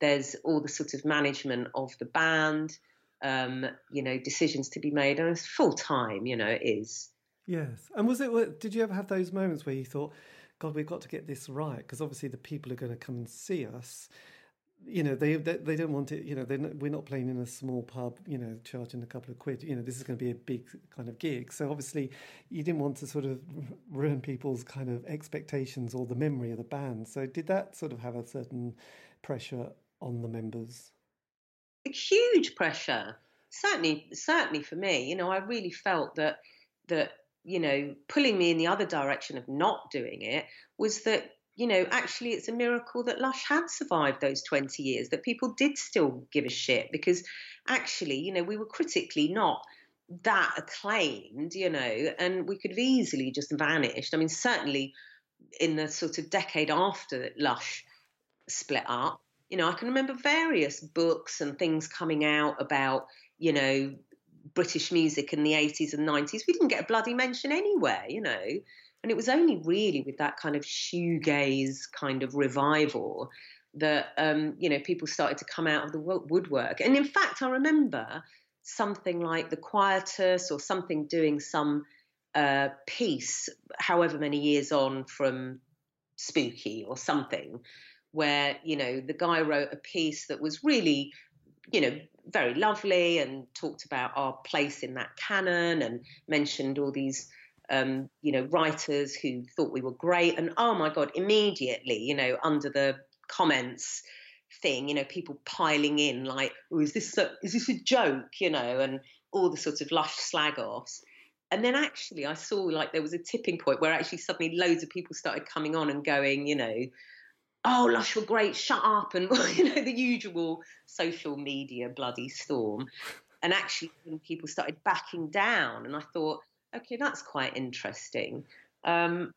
there's all the sort of management of the band um, you know decisions to be made and it's full time you know it is Yes. And was it, did you ever have those moments where you thought, God, we've got to get this right? Because obviously the people are going to come and see us. You know, they they, they don't want it, you know, not, we're not playing in a small pub, you know, charging a couple of quid. You know, this is going to be a big kind of gig. So obviously you didn't want to sort of [LAUGHS] ruin people's kind of expectations or the memory of the band. So did that sort of have a certain pressure on the members? a huge pressure certainly certainly for me you know i really felt that that you know pulling me in the other direction of not doing it was that you know actually it's a miracle that lush had survived those 20 years that people did still give a shit because actually you know we were critically not that acclaimed you know and we could have easily just vanished i mean certainly in the sort of decade after lush split up you know, I can remember various books and things coming out about, you know, British music in the 80s and 90s. We didn't get a bloody mention anywhere, you know. And it was only really with that kind of shoegaze kind of revival that, um, you know, people started to come out of the woodwork. And in fact, I remember something like The Quietus or something doing some uh, piece, however many years on from Spooky or something, where you know the guy wrote a piece that was really you know very lovely and talked about our place in that canon and mentioned all these um, you know writers who thought we were great and oh my god immediately you know under the comments thing you know people piling in like oh, is this a, is this a joke you know and all the sort of lush slag offs and then actually I saw like there was a tipping point where actually suddenly loads of people started coming on and going you know oh, Lush were great, shut up, and [LAUGHS] you know the usual social media bloody storm. And actually, people started backing down, and I thought, okay, that's quite interesting. Um,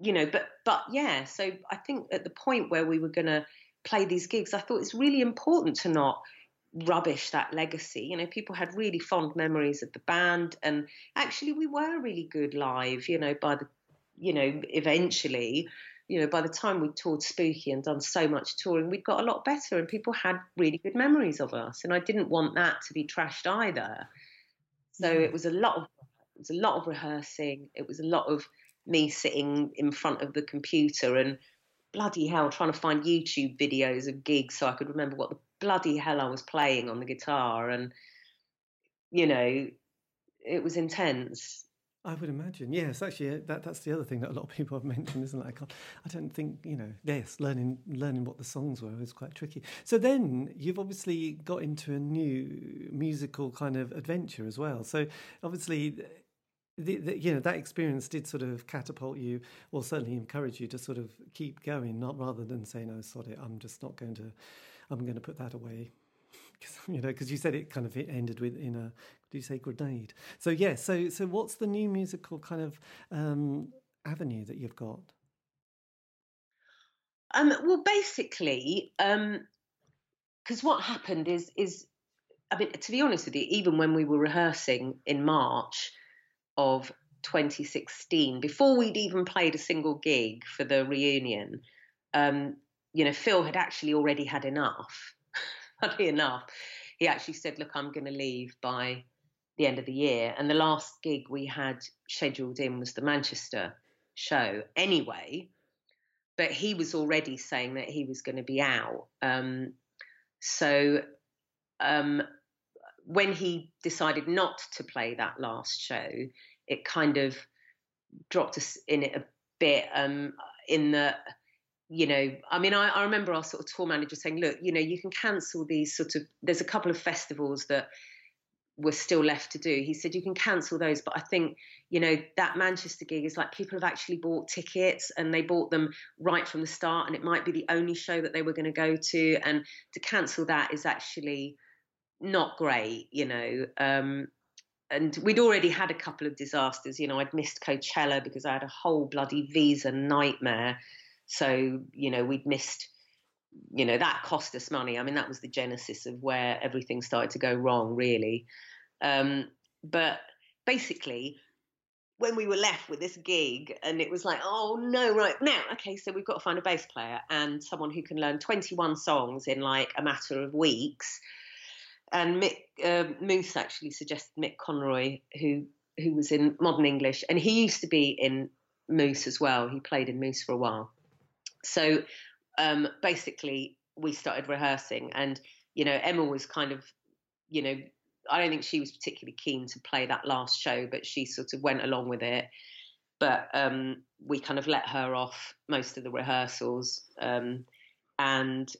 you know, but but yeah, so I think at the point where we were going to play these gigs, I thought it's really important to not rubbish that legacy. You know, people had really fond memories of the band, and actually, we were really good live. You know, by the you know, eventually, you know, by the time we toured Spooky and done so much touring, we'd got a lot better and people had really good memories of us. And I didn't want that to be trashed either. So it was a lot of was a lot of rehearsing. It was a lot of me sitting in front of the computer and bloody hell trying to find YouTube videos of gigs so I could remember what the bloody hell I was playing on the guitar and you know it was intense I would imagine, yes. Actually, uh, that that's the other thing that a lot of people have mentioned, isn't it? I, can't, I don't think you know. Yes, learning learning what the songs were is quite tricky. So then you've obviously got into a new musical kind of adventure as well. So obviously. The, the, you know that experience did sort of catapult you, or certainly encourage you to sort of keep going, not rather than say, "No, sod it, I'm just not going to, I'm going to put that away." [LAUGHS] Cause, you know, because you said it kind of ended with in a, do you say grenade? So yeah, so so what's the new musical kind of um, avenue that you've got? Um, well, basically, because what happened is is I mean, to be honest with you, even when we were rehearsing in March of 2016, before we'd even played a single gig for the reunion, um, you know, Phil had actually already had enough. [LAUGHS] Funny enough, he actually said, "Look, I'm going to leave by the end of the year." And the last gig we had scheduled in was the Manchester show anyway. But he was already saying that he was going to be out. Um, so um, when he decided not to play that last show, it kind of dropped us in it a bit. Um, in the, you know, I mean, I, I remember our sort of tour manager saying, "Look, you know, you can cancel these sort of. There's a couple of festivals that were still left to do. He said you can cancel those, but I think you know that Manchester gig is like people have actually bought tickets and they bought them right from the start, and it might be the only show that they were going to go to, and to cancel that is actually not great, you know. Um, and we'd already had a couple of disasters. You know, I'd missed Coachella because I had a whole bloody visa nightmare. So you know, we'd missed. You know that cost us money. I mean, that was the genesis of where everything started to go wrong, really. Um, but basically, when we were left with this gig, and it was like, oh no, right now, okay, so we've got to find a bass player and someone who can learn 21 songs in like a matter of weeks and Mick uh, Moose actually suggested Mick Conroy, who who was in Modern English, and he used to be in Moose as well. He played in Moose for a while. So um, basically, we started rehearsing, and you know, Emma was kind of, you know, I don't think she was particularly keen to play that last show, but she sort of went along with it. But um, we kind of let her off most of the rehearsals, um, and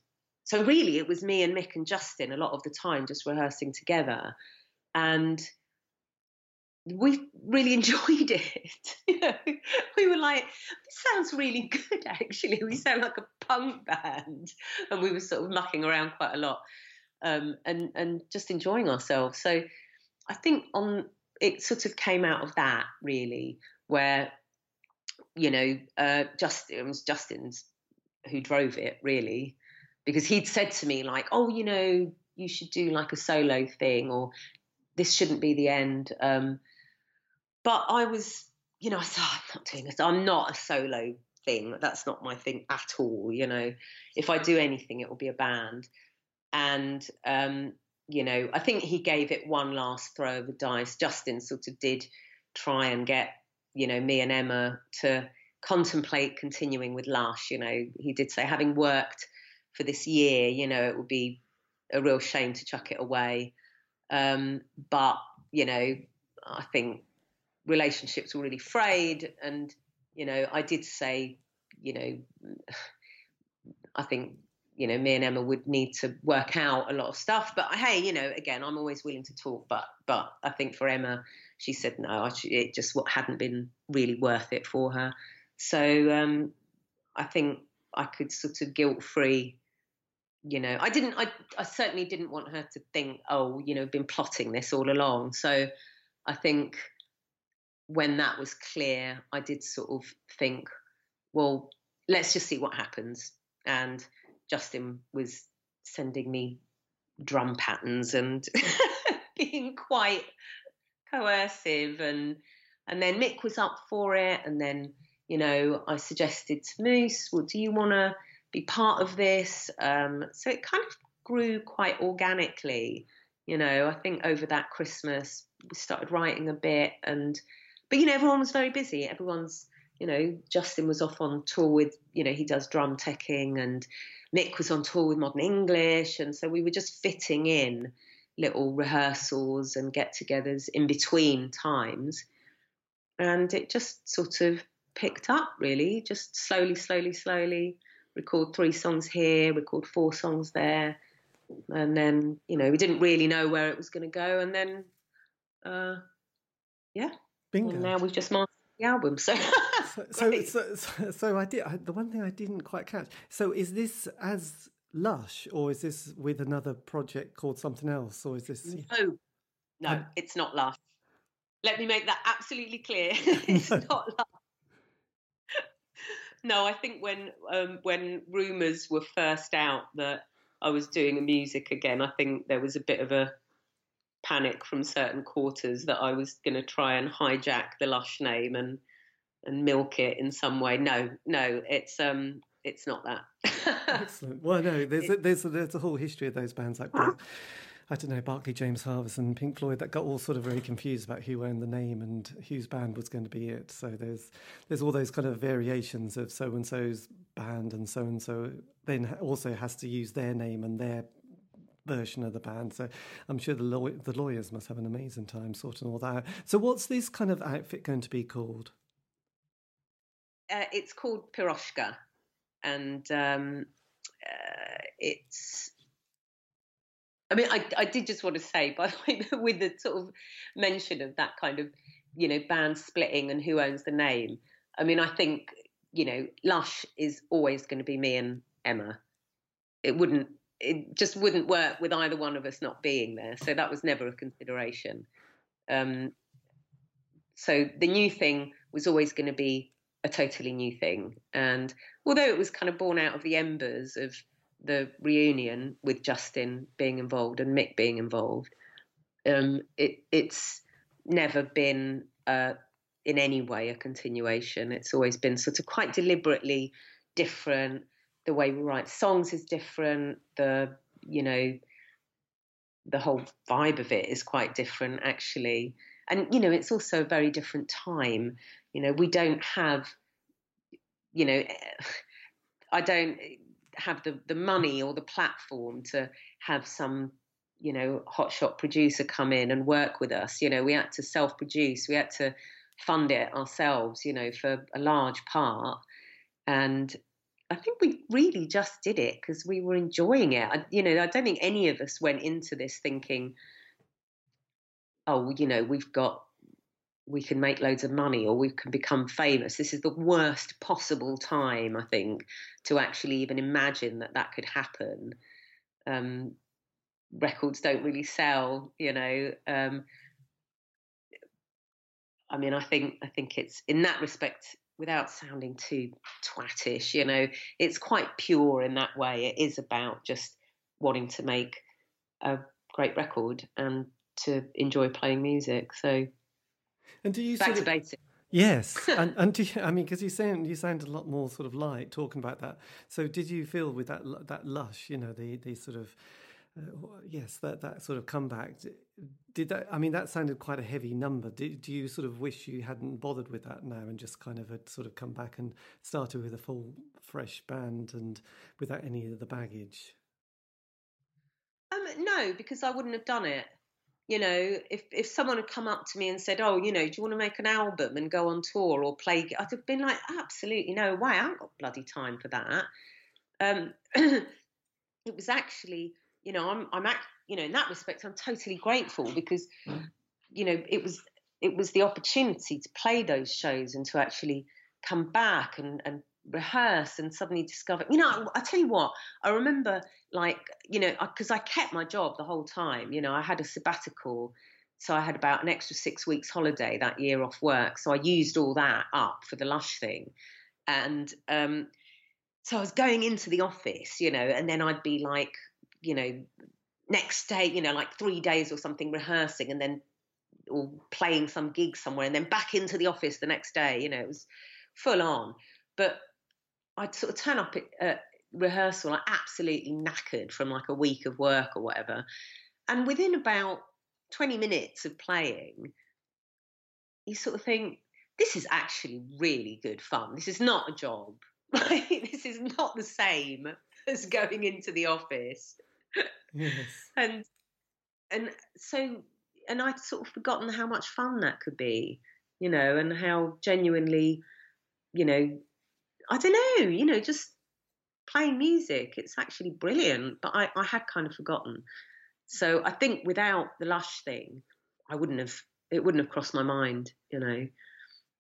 so really it was me and Mick and Justin a lot of the time just rehearsing together and we really [LAUGHS] enjoyed it. [LAUGHS] you know, we were like, this sounds really good actually. We sound like a punk band. And we were sort of mucking around quite a lot. Um, and and just enjoying ourselves. So I think on it sort of came out of that really, where you know, uh, Justin it was Justin's who drove it really, because he'd said to me like, "Oh, you know, you should do like a solo thing, or this shouldn't be the end." Um, but I was, you know, I said, oh, "I'm not doing this. I'm not a solo thing. That's not my thing at all." You know, if I do anything, it will be a band. And um, you know, I think he gave it one last throw of the dice. Justin sort of did try and get, you know, me and Emma to contemplate continuing with Lush. You know, he did say, having worked for this year, you know, it would be a real shame to chuck it away. Um, but, you know, I think relationships were really frayed. And, you know, I did say, you know, [SIGHS] I think, you know, me and Emma would need to work out a lot of stuff. But hey, you know, again, I'm always willing to talk. But, but I think for Emma, she said no, it just what hadn't been really worth it for her. So um, I think I could sort of guilt free you know i didn't I, I certainly didn't want her to think oh you know been plotting this all along. So i think when that was clear i did sort of think well let's just see what happens. And justin was sending me drum patterns and [LAUGHS] being quite coercive. And and then mick was up for it. And then you know i suggested to moose well do you want to be part of this. Um, so it kind of grew quite organically. You know, I think over that Christmas we started writing a bit, and but you know everyone was very busy. Everyone's you know Justin was off on tour with you know he does drum teching, and Mick was on tour with Modern English, and so we were just fitting in little rehearsals and get-togethers in between times, and it just sort of picked up really, just slowly, slowly, slowly record three songs here, record four songs there, and then you know we didn't really know where it was going to go, and then uh, yeah, Bingo. and now we've just mastered the album. So [LAUGHS] So, so, so, so, so I did. I, the one thing I didn't quite catch. So, is this as Lush, or is this with another project called something else, or is this? no, no, Um, it's not Lush. Let me make that absolutely clear. [LAUGHS] [LAUGHS] it's No. not Lush. No, I think when um, when rumours were first out that I was doing music again, I think there was a bit of a panic from certain quarters that I was going to try and hijack the Lush name and and milk it in some way. No, no, it's um, it's not that. [LAUGHS] Excellent. Well, no, there's a, there's a, there's a whole history of those bands like. Bro- [LAUGHS] I don't know, Barclay James Harvest and Pink Floyd that got all sort of very confused about who owned the name and whose band was going to be it. So there's there's all those kind of variations of so and so's band and so and so then also has to use their name and their version of the band. So I'm sure the law- the lawyers must have an amazing time sorting all that out. So what's this kind of outfit going to be called? Uh, it's called Piroshka, and um, uh, it's. I mean, I, I did just want to say, by the way, [LAUGHS] with the sort of mention of that kind of, you know, band splitting and who owns the name. I mean, I think, you know, Lush is always going to be me and Emma. It wouldn't, it just wouldn't work with either one of us not being there. So that was never a consideration. Um, so the new thing was always going to be a totally new thing. And although it was kind of born out of the embers of the reunion with Justin being involved and Mick being involved, um, it, it's never been uh, in any way a continuation. It's always been sort of quite deliberately different. The way we write songs is different. The you know the whole vibe of it is quite different actually. And you know it's also a very different time. You know we don't have you know [SIGHS] I don't have the the money or the platform to have some you know hotshot producer come in and work with us. You know we had to self produce. We had to fund it ourselves. You know for a large part and I think we really just did it because we were enjoying it. I, you know, I don't think any of us went into this thinking, "Oh, you know, we've got, we can make loads of money or we can become famous." This is the worst possible time, I think, to actually even imagine that that could happen. Um, records don't really sell, you know. Um, I mean, I think I think it's in that respect without sounding too twattish, you know, it's quite pure in that way. It is about just wanting to make a great record and to enjoy playing music. So And do you back sort to of, basics. Yes, [LAUGHS] and and do you, I mean, because you sound you sound a lot more sort of light talking about that. So, did you feel with that that lush, you know, the the sort of uh, yes, that that sort of comeback? Did that? I mean, that sounded quite a heavy number. Did, do you sort of wish you hadn't bothered with that now and just kind of had sort of come back and started with a full fresh band and without any of the baggage? Um, no, because I wouldn't have done it. You know, if if someone had come up to me and said, "Oh, you know, do you want to make an album and go on tour or play?" I'd have been like, "Absolutely no way! I haven't got bloody time for that." Um, [CLEARS THROAT] it was actually, you know, I'm I'm act, you know, in that respect, I'm totally grateful because, you know, it was it was the opportunity to play those shows and to actually come back and and rehearse and suddenly discover you know I, I tell you what i remember like you know because I, kept my job the whole time you know i had a sabbatical so i had about an extra six weeks holiday that year off work so i used all that up for the lush thing. And um so i was going into the office you know and then i'd be like you know next day you know like three days or something rehearsing and then or playing some gig somewhere and then back into the office the next day you know it was full on. But I'd sort of turn up at, rehearsal like absolutely knackered from like a week of work or whatever. And within about 20 minutes of playing, you sort of think, this is actually really good fun. This is not a job. [LAUGHS] Right? This is not the same as going into the office. Yes. [LAUGHS] And and so and I'd sort of forgotten how much fun that could be, you know, and how genuinely, you know, I don't know, you know, just playing music, it's actually brilliant. But I, I had kind of forgotten. So I think without the Lush thing, I wouldn't have, it wouldn't have crossed my mind, you know.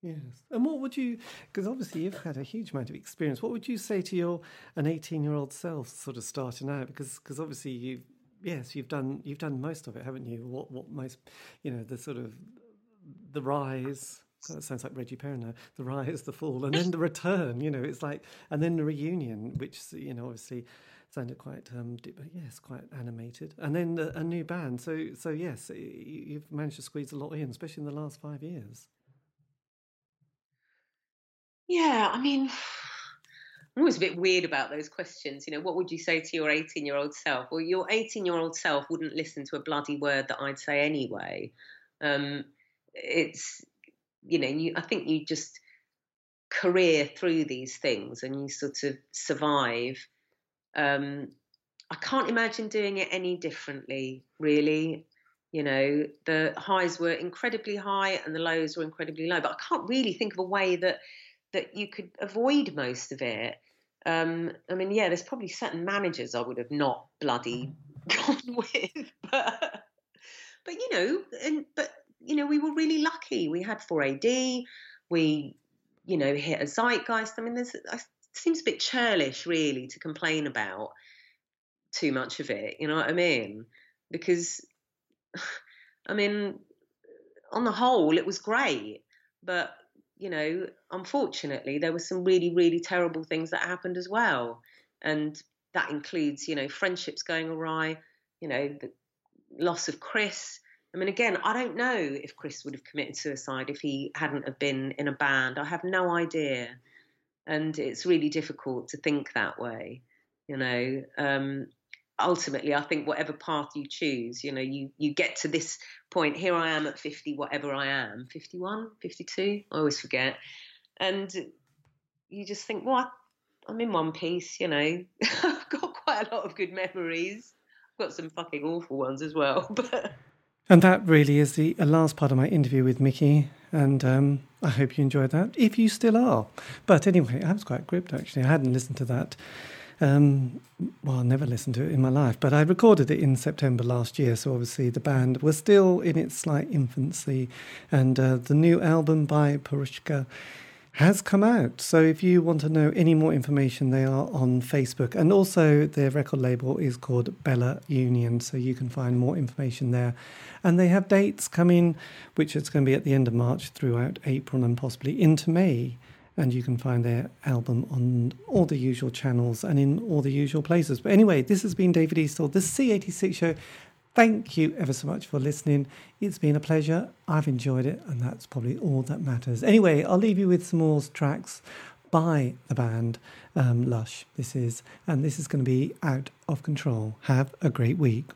Yes. And what would you, because obviously you've had a huge amount of experience, what would you say to your an 18 year old self sort of starting out? Because because obviously you've, yes, you've done you've done most of it, haven't you? What what most, you know, the sort of the rise. God, that sounds like Reggie Perrin. The rise, the fall, and then the return. You know, it's like, and then the reunion, which you know, obviously sounded quite, um, di- but yes, quite animated. And then the, a new band. So, so yes, you've managed to squeeze a lot in, especially in the last five years. Yeah, I mean, I'm always a bit weird about those questions. You know, what would you say to your 18 year old self? Well, your 18 year old self wouldn't listen to a bloody word that I'd say anyway. Um, it's, you know, you, I think you just career through these things and you sort of survive. Um, I can't imagine doing it any differently, really. You know, the highs were incredibly high and the lows were incredibly low, but I can't really think of a way that that you could avoid most of it. Um, I mean, yeah, there's probably certain managers I would have not bloody [LAUGHS] gone with, but but you know, and but you know, we were really lucky. We had 4AD. We, you know, hit a zeitgeist. I mean, there's it seems a bit churlish, really, to complain about too much of it. You know what I mean? Because, [SIGHS] I mean, on the whole, it was great, but you know, unfortunately, there were some really, really terrible things that happened as well, and that includes, you know, friendships going awry. You know, the loss of Chris. I mean, again, I don't know if Chris would have committed suicide if he hadn't have been in a band. I have no idea, and it's really difficult to think that way. You know, um, ultimately, I think whatever path you choose, you know, you you get to this point. Here I am at 50, whatever I am, 51, 52. I always forget, and you just think, well, I'm in one piece. You know, [LAUGHS] I've got quite a lot of good memories. I've got some fucking awful ones as well, [LAUGHS] but. And that really is the uh, last part of my interview with Miki. And um, I hope you enjoyed that, if you still are. But anyway, I was quite gripped actually. I hadn't listened to that. Um, well, I never listened to it in my life, but I recorded it in September last year. So obviously the band was still in its slight infancy. And uh, the new album by Piroshka has come out. So if you want to know any more information, they are on Facebook. And also their record label is called Bella Union. So you can find more information there. And they have dates coming, which is going to be at the end of March throughout April and possibly into May. And you can find their album on all the usual channels and in all the usual places. But anyway, this has been David Eastaugh, the C86 show. Thank you ever so much for listening. It's been a pleasure. I've enjoyed it, and that's probably all that matters. Anyway, I'll leave you with some more tracks by the band um, Lush. This is, and this is going to be out of control. Have a great week.